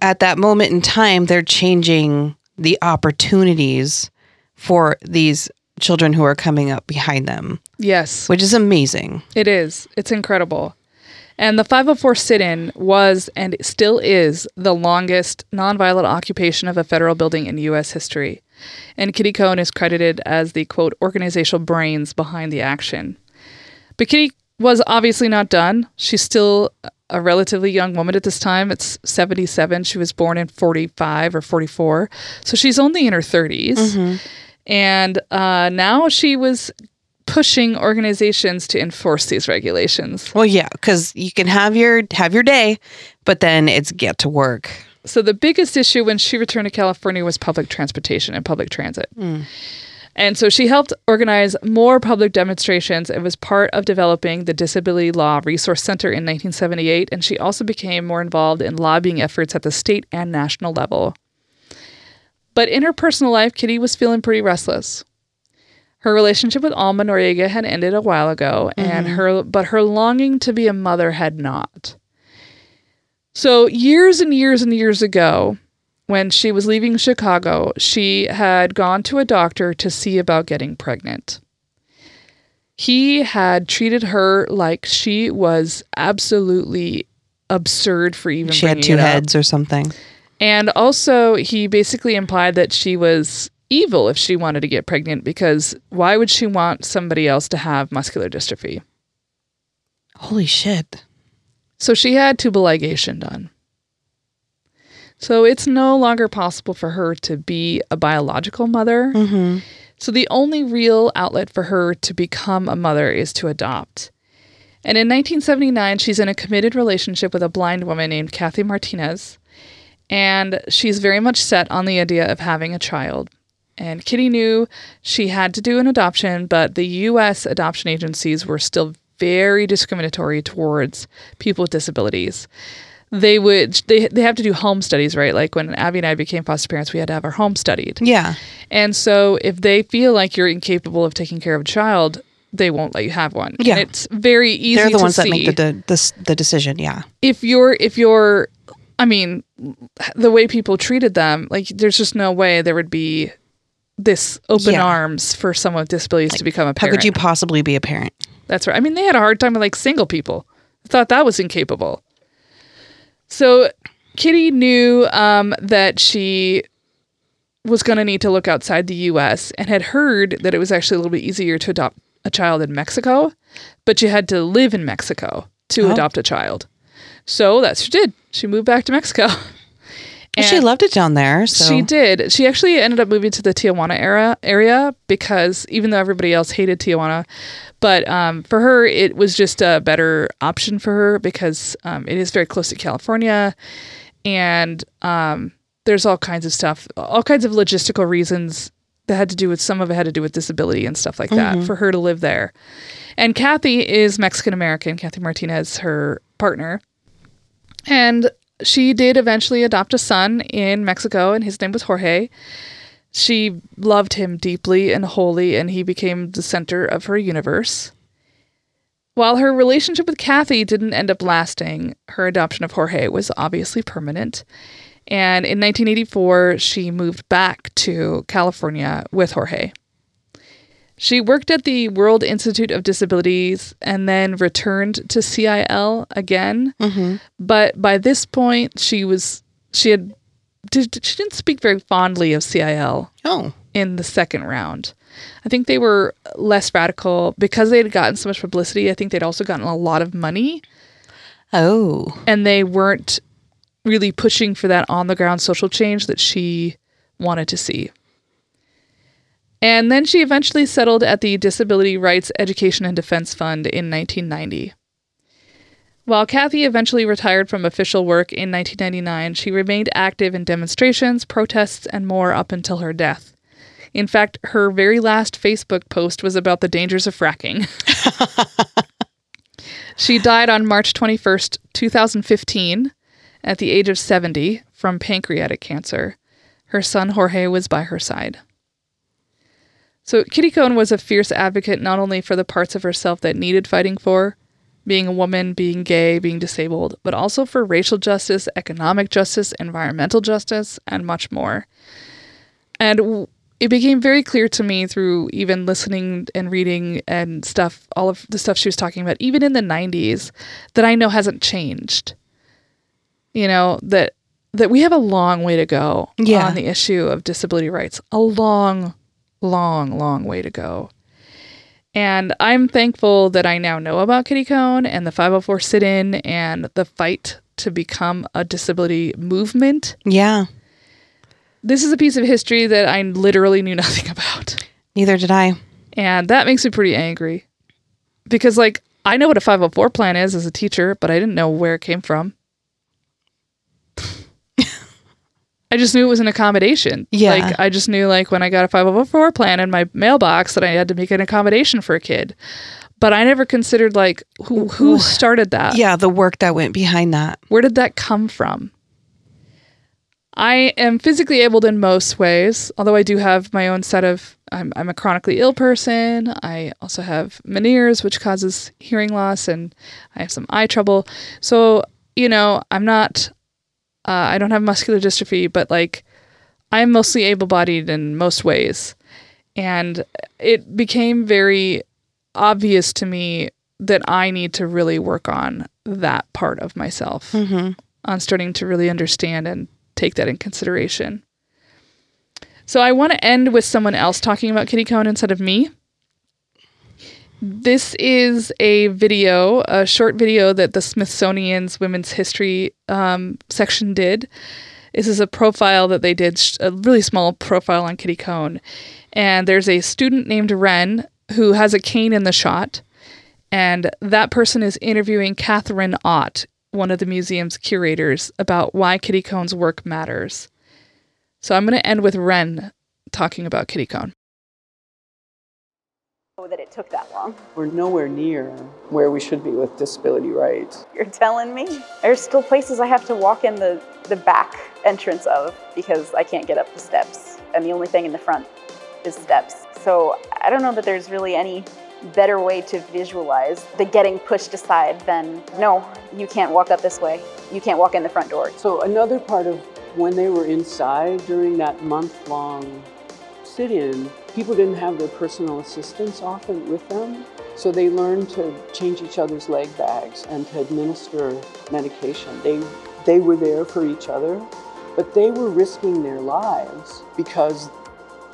Speaker 2: At that moment in time, they're changing the opportunities for these children who are coming up behind them,
Speaker 1: Yes.
Speaker 2: which is amazing.
Speaker 1: It is. It's incredible. And the 504 sit in was and still is the longest nonviolent occupation of a federal building in U.S. history. And Kitty Cone is credited as the quote, organizational brains behind the action. But Kitty was obviously not done. She's still a relatively young woman at this time. It's 77. She was born in 45 or 44. So she's only in her 30s. And uh, now she was pushing organizations to enforce these regulations.
Speaker 2: Well, yeah, because you can have your have your day, but then it's get to work.
Speaker 1: So the biggest issue when she returned to California was public transportation and public transit. Hmm. And so she helped organize more public demonstrations and was part of developing the Disability Law Resource Center in 1978. And she also became more involved in lobbying efforts at the state and national level. But in her personal life, Kitty was feeling pretty restless. Her relationship with Alma Noriega had ended a while ago, and mm-hmm. her but her longing to be a mother had not. So, years and years and years ago, when she was leaving Chicago, she had gone to a doctor to see about getting pregnant. He had treated her like she was absolutely absurd for even
Speaker 2: She had two heads or something.
Speaker 1: And also, he basically implied that she was evil if she wanted to get pregnant because why would she want somebody else to have muscular dystrophy?
Speaker 2: Holy shit!
Speaker 1: So she had tubal ligation done. So it's no longer possible for her to be a biological mother.
Speaker 2: Mm-hmm.
Speaker 1: So the only real outlet for her to become a mother is to adopt. And in 1979, she's in a committed relationship with a blind woman named Kathy Martinez. And she's very much set on the idea of having a child. And Kitty knew she had to do an adoption, but the US adoption agencies were still very discriminatory towards people with disabilities. They would they they have to do home studies, right? Like when Abby and I became foster parents, we had to have our home studied.
Speaker 2: Yeah,
Speaker 1: And so if they feel like you're incapable of taking care of a child, they won't let you have one.
Speaker 2: Yeah.
Speaker 1: And it's very easy
Speaker 2: they're the ones that make the de- the the decision. Yeah,
Speaker 1: if you're if you're I mean, the way people treated them, like there's just no way there would be this open
Speaker 2: Yeah.
Speaker 1: arms for someone with disabilities to become a parent.
Speaker 2: how could you possibly be a parent?
Speaker 1: That's right. I mean, they had a hard time with like single people. I thought that was incapable. So Kitty knew um, that she was going to need to look outside the U.S. and had heard that it was actually a little bit easier to adopt a child in Mexico, but you had to live in Mexico to
Speaker 2: Oh.
Speaker 1: adopt a child. So that's what she did. She moved back to Mexico. [LAUGHS]
Speaker 2: And she loved it down there. So
Speaker 1: she did. She actually ended up moving to the Tijuana era area because even though everybody else hated Tijuana, but um, for her it was just a better option for her because um, it is very close to California, and um, there's all kinds of stuff, all kinds of logistical reasons that had to do with some of it had to do with disability and stuff like that for her to live there. And Kathy is Mexican American. Kathy Martinez, her partner, and she did eventually adopt a son in Mexico, and his name was Jorge. She loved him deeply and wholly, and he became the center of her universe. While her relationship with Kathy didn't end up lasting, her adoption of Jorge was obviously permanent. And in 1984, she moved back to California with Jorge. She worked at the World Institute of Disabilities and then returned to CIL again. Mm-hmm. But by this point, she was she had did, she didn't speak very fondly of CIL
Speaker 2: oh,
Speaker 1: in the second round. I think they were less radical because they had gotten so much publicity. I think they'd also gotten a lot of money,
Speaker 2: oh,
Speaker 1: and they weren't really pushing for that on the ground social change that she wanted to see. And then she eventually settled at the Disability Rights Education and Defense Fund in 1990. While Kathy eventually retired from official work in 1999, she remained active in demonstrations, protests, and more up until her death. In fact, her very last Facebook post was about the dangers of fracking. [LAUGHS] she died on March 21st, 2015, at the age of 70 from pancreatic cancer. Her son Jorge was by her side. So, Kitty Cone was a fierce advocate not only for the parts of herself that needed fighting for, being a woman, being gay, being disabled, but also for racial justice, economic justice, environmental justice, and much more. And it became very clear to me through even listening and reading and stuff, all of the stuff she was talking about, even in the 90s, that I know hasn't changed. You know, that that we have a long way to go
Speaker 2: Yeah.
Speaker 1: on the issue of disability rights. A long, long, long way to go. And I'm thankful that I now know about Kitty Cone and the 504 sit in and the fight to become a disability movement.
Speaker 2: Yeah.
Speaker 1: This is a piece of history that I literally knew [LAUGHS] nothing about.
Speaker 2: Neither did I.
Speaker 1: And that makes me pretty angry. Because, like, I know what a 504 plan is as a teacher, but I didn't know where it came from. I just knew it was an accommodation.
Speaker 2: Yeah.
Speaker 1: Like, I just knew, like, when I got a 504 plan in my mailbox that I had to make an accommodation for a kid. But I never considered, like, who, who started that?
Speaker 2: Yeah, the work that went behind that.
Speaker 1: Where did that come from? I am physically abled in most ways, although I do have my own set of. I'm, I'm a chronically ill person. I also have Meniere's, which causes hearing loss, and I have some eye trouble. So, you know, I'm not. Uh, I don't have muscular dystrophy, but like, I'm mostly able bodied in most ways. And it became very obvious to me that I need to really work on that part of myself
Speaker 2: Mm-hmm.
Speaker 1: on starting to really understand and take that in consideration. So I want to end with someone else talking about Kitty Cone instead of me. This is a video, a short video that the Smithsonian's Women's History um, section did. This is a profile that they did, a really small profile on Kitty Cone. And there's a student named Ren who has a cane in the shot. And that person is interviewing Katherine Ott, one of the museum's curators, about why Kitty Cone's work matters. So I'm going to end with Ren talking about Kitty
Speaker 8: That it took that long.
Speaker 9: We're nowhere near where we should be with disability rights.
Speaker 8: You're telling me? There's still places I have to walk in the, the back entrance of because I can't get up the steps. And the only thing in the front is steps. So I don't know that there's really any better way to visualize the getting pushed aside than no, you can't walk up this way. You can't walk in the front door.
Speaker 9: So another part of when they were inside during that month-long sit-in, people didn't have their personal assistants often with them. So they learned to change each other's leg bags and to administer medication. They, they were there for each other, but they were risking their lives because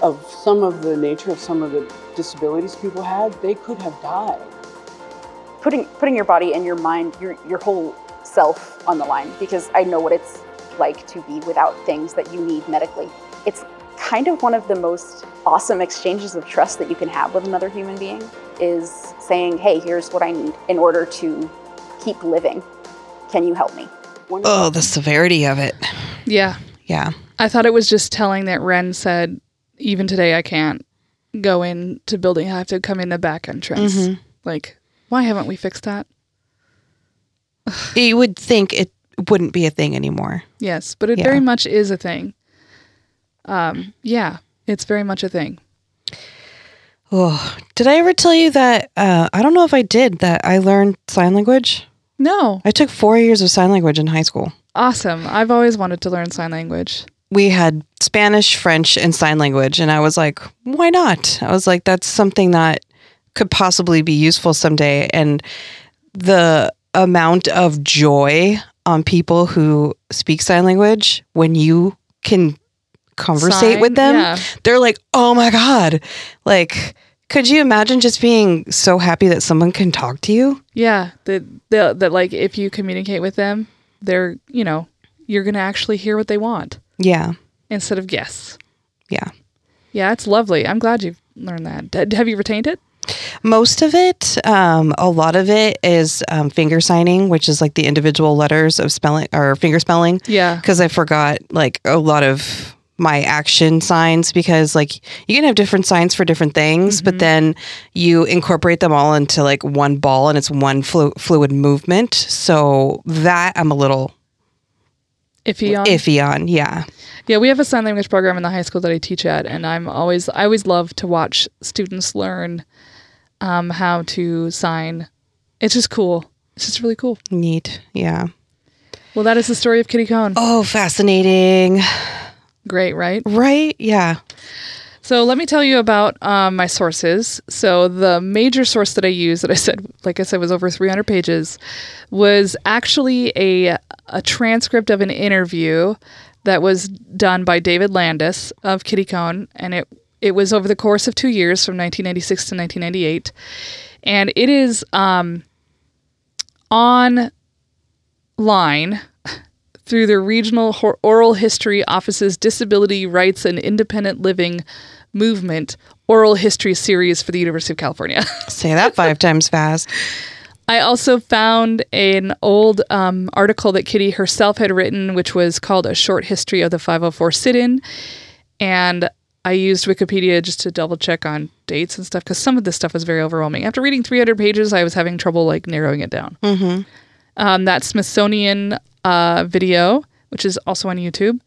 Speaker 9: of some of the nature of some of the disabilities people had. They could have died.
Speaker 8: Putting putting your body and your mind, your your whole self on the line because I know what it's like to be without things that you need medically. It's kind of one of the most awesome exchanges of trust that you can have with another human being is saying, "Hey, here's what I need in order to keep living. Can you help me?"
Speaker 2: Oh, the severity of it.
Speaker 1: Yeah.
Speaker 2: Yeah.
Speaker 1: I thought it was just telling that Ren said, even today, I can't go into building. I have to come in the back entrance.
Speaker 2: Mhm.
Speaker 1: Like, why haven't we fixed that?
Speaker 2: You would think it wouldn't be a thing anymore.
Speaker 1: Yes, but it
Speaker 2: Yeah.
Speaker 1: very much is a thing. Um, yeah, it's very much a thing.
Speaker 2: Oh, did I ever tell you that? Uh, I don't know if I did that. I learned sign language.
Speaker 1: No,
Speaker 2: I took four years of sign language in high school.
Speaker 1: awesome. I've always wanted to learn sign language.
Speaker 2: We had Spanish, French, and sign language, and I was like, why not? I was like, that's something that could possibly be useful someday. And the amount of joy on people who speak sign language when you can conversate
Speaker 1: Sign,
Speaker 2: with them,
Speaker 1: yeah.
Speaker 2: they're like, oh my God. Like, could you imagine just being so happy that someone can talk to you?
Speaker 1: Yeah, that that that like if you communicate with them, they're you know you're gonna actually hear what they want
Speaker 2: Yeah.
Speaker 1: instead of guess.
Speaker 2: Yeah.
Speaker 1: Yeah, it's lovely. I'm glad you've learned that. D- have you retained it?
Speaker 2: Most of it, um, a lot of it is um, finger signing, which is like the individual letters of spelling or finger spelling.
Speaker 1: Yeah.
Speaker 2: Because I forgot like a lot of my action signs because like you can have different signs for different things, but then you incorporate them all into like one ball and it's one flu- fluid movement. So that I'm a little
Speaker 1: Iffy on.
Speaker 2: iffy on. Yeah.
Speaker 1: Yeah, we have a sign language program in the high school that I teach at, and I'm always I always love to watch students learn um, how to sign. It's just cool. It's just really cool.
Speaker 2: Neat. Yeah.
Speaker 1: Well, that is the story of Kitty Cone.
Speaker 2: Oh, fascinating.
Speaker 1: Great, right?
Speaker 2: Right? Yeah.
Speaker 1: So let me tell you about um, my sources. So the major source that I used, that I said, like I said, was over 300 pages, was actually a a transcript of an interview that was done by David Landes of Kitty Cone, and it it was over the course of two years, from 1996 to 1998, and it is um, online through the Regional Oral History Office's Disability Rights and Independent Living Movement Oral History Series for the University of California. [LAUGHS]
Speaker 2: Say that five times fast.
Speaker 1: I also found an old um, article that Kitty herself had written, which was called A Short History of the 504 Sit In. And I used Wikipedia just to double check on dates and stuff because some of this stuff was very overwhelming. After reading 300 pages, I was having trouble like narrowing it down.
Speaker 2: Mm-hmm.
Speaker 1: Um, that Smithsonian uh, video, which is also on YouTube,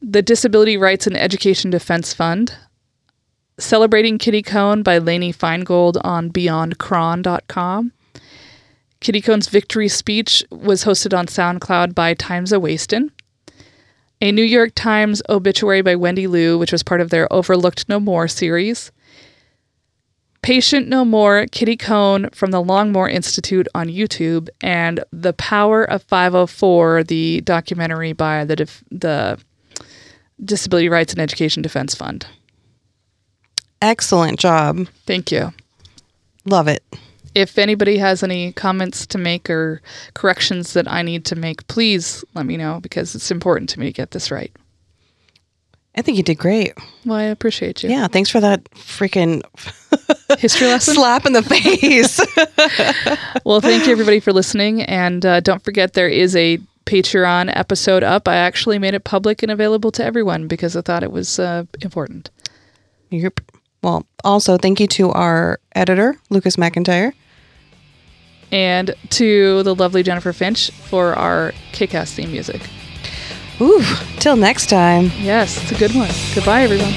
Speaker 1: the Disability Rights and Education Defense Fund, Celebrating Kitty Cone by Lainey Feingold on BeyondCron.com. Kitty Cone's victory speech was hosted on SoundCloud by Times a Wastin'. A New York Times obituary by Wendy Lu, which was part of their Overlooked No More series. Patient No More, Kitty Cone from the Longmore Institute on YouTube, and The Power of 504, the documentary by the def- the Disability Rights and Education Defense Fund.
Speaker 2: Excellent job.
Speaker 1: Thank you.
Speaker 2: Love it.
Speaker 1: If anybody has any comments to make or corrections that I need to make, please let me know because it's important to me to get this right.
Speaker 2: I think you did great.
Speaker 1: Well, I appreciate you.
Speaker 2: Yeah, thanks for that freaking
Speaker 1: History [LAUGHS] lesson?
Speaker 2: slap in the face. [LAUGHS]
Speaker 1: well, thank you everybody for listening. And uh, don't forget, there is a Patreon episode up. I actually made it public and available to everyone because I thought it was uh, important.
Speaker 2: Yep. Well, also thank you to our editor, Lucas McIntyre.
Speaker 1: And to the lovely Jennifer Finch for our kick ass theme music.
Speaker 2: Ooh, till next time.
Speaker 1: Yes, it's a good one. Goodbye, everyone.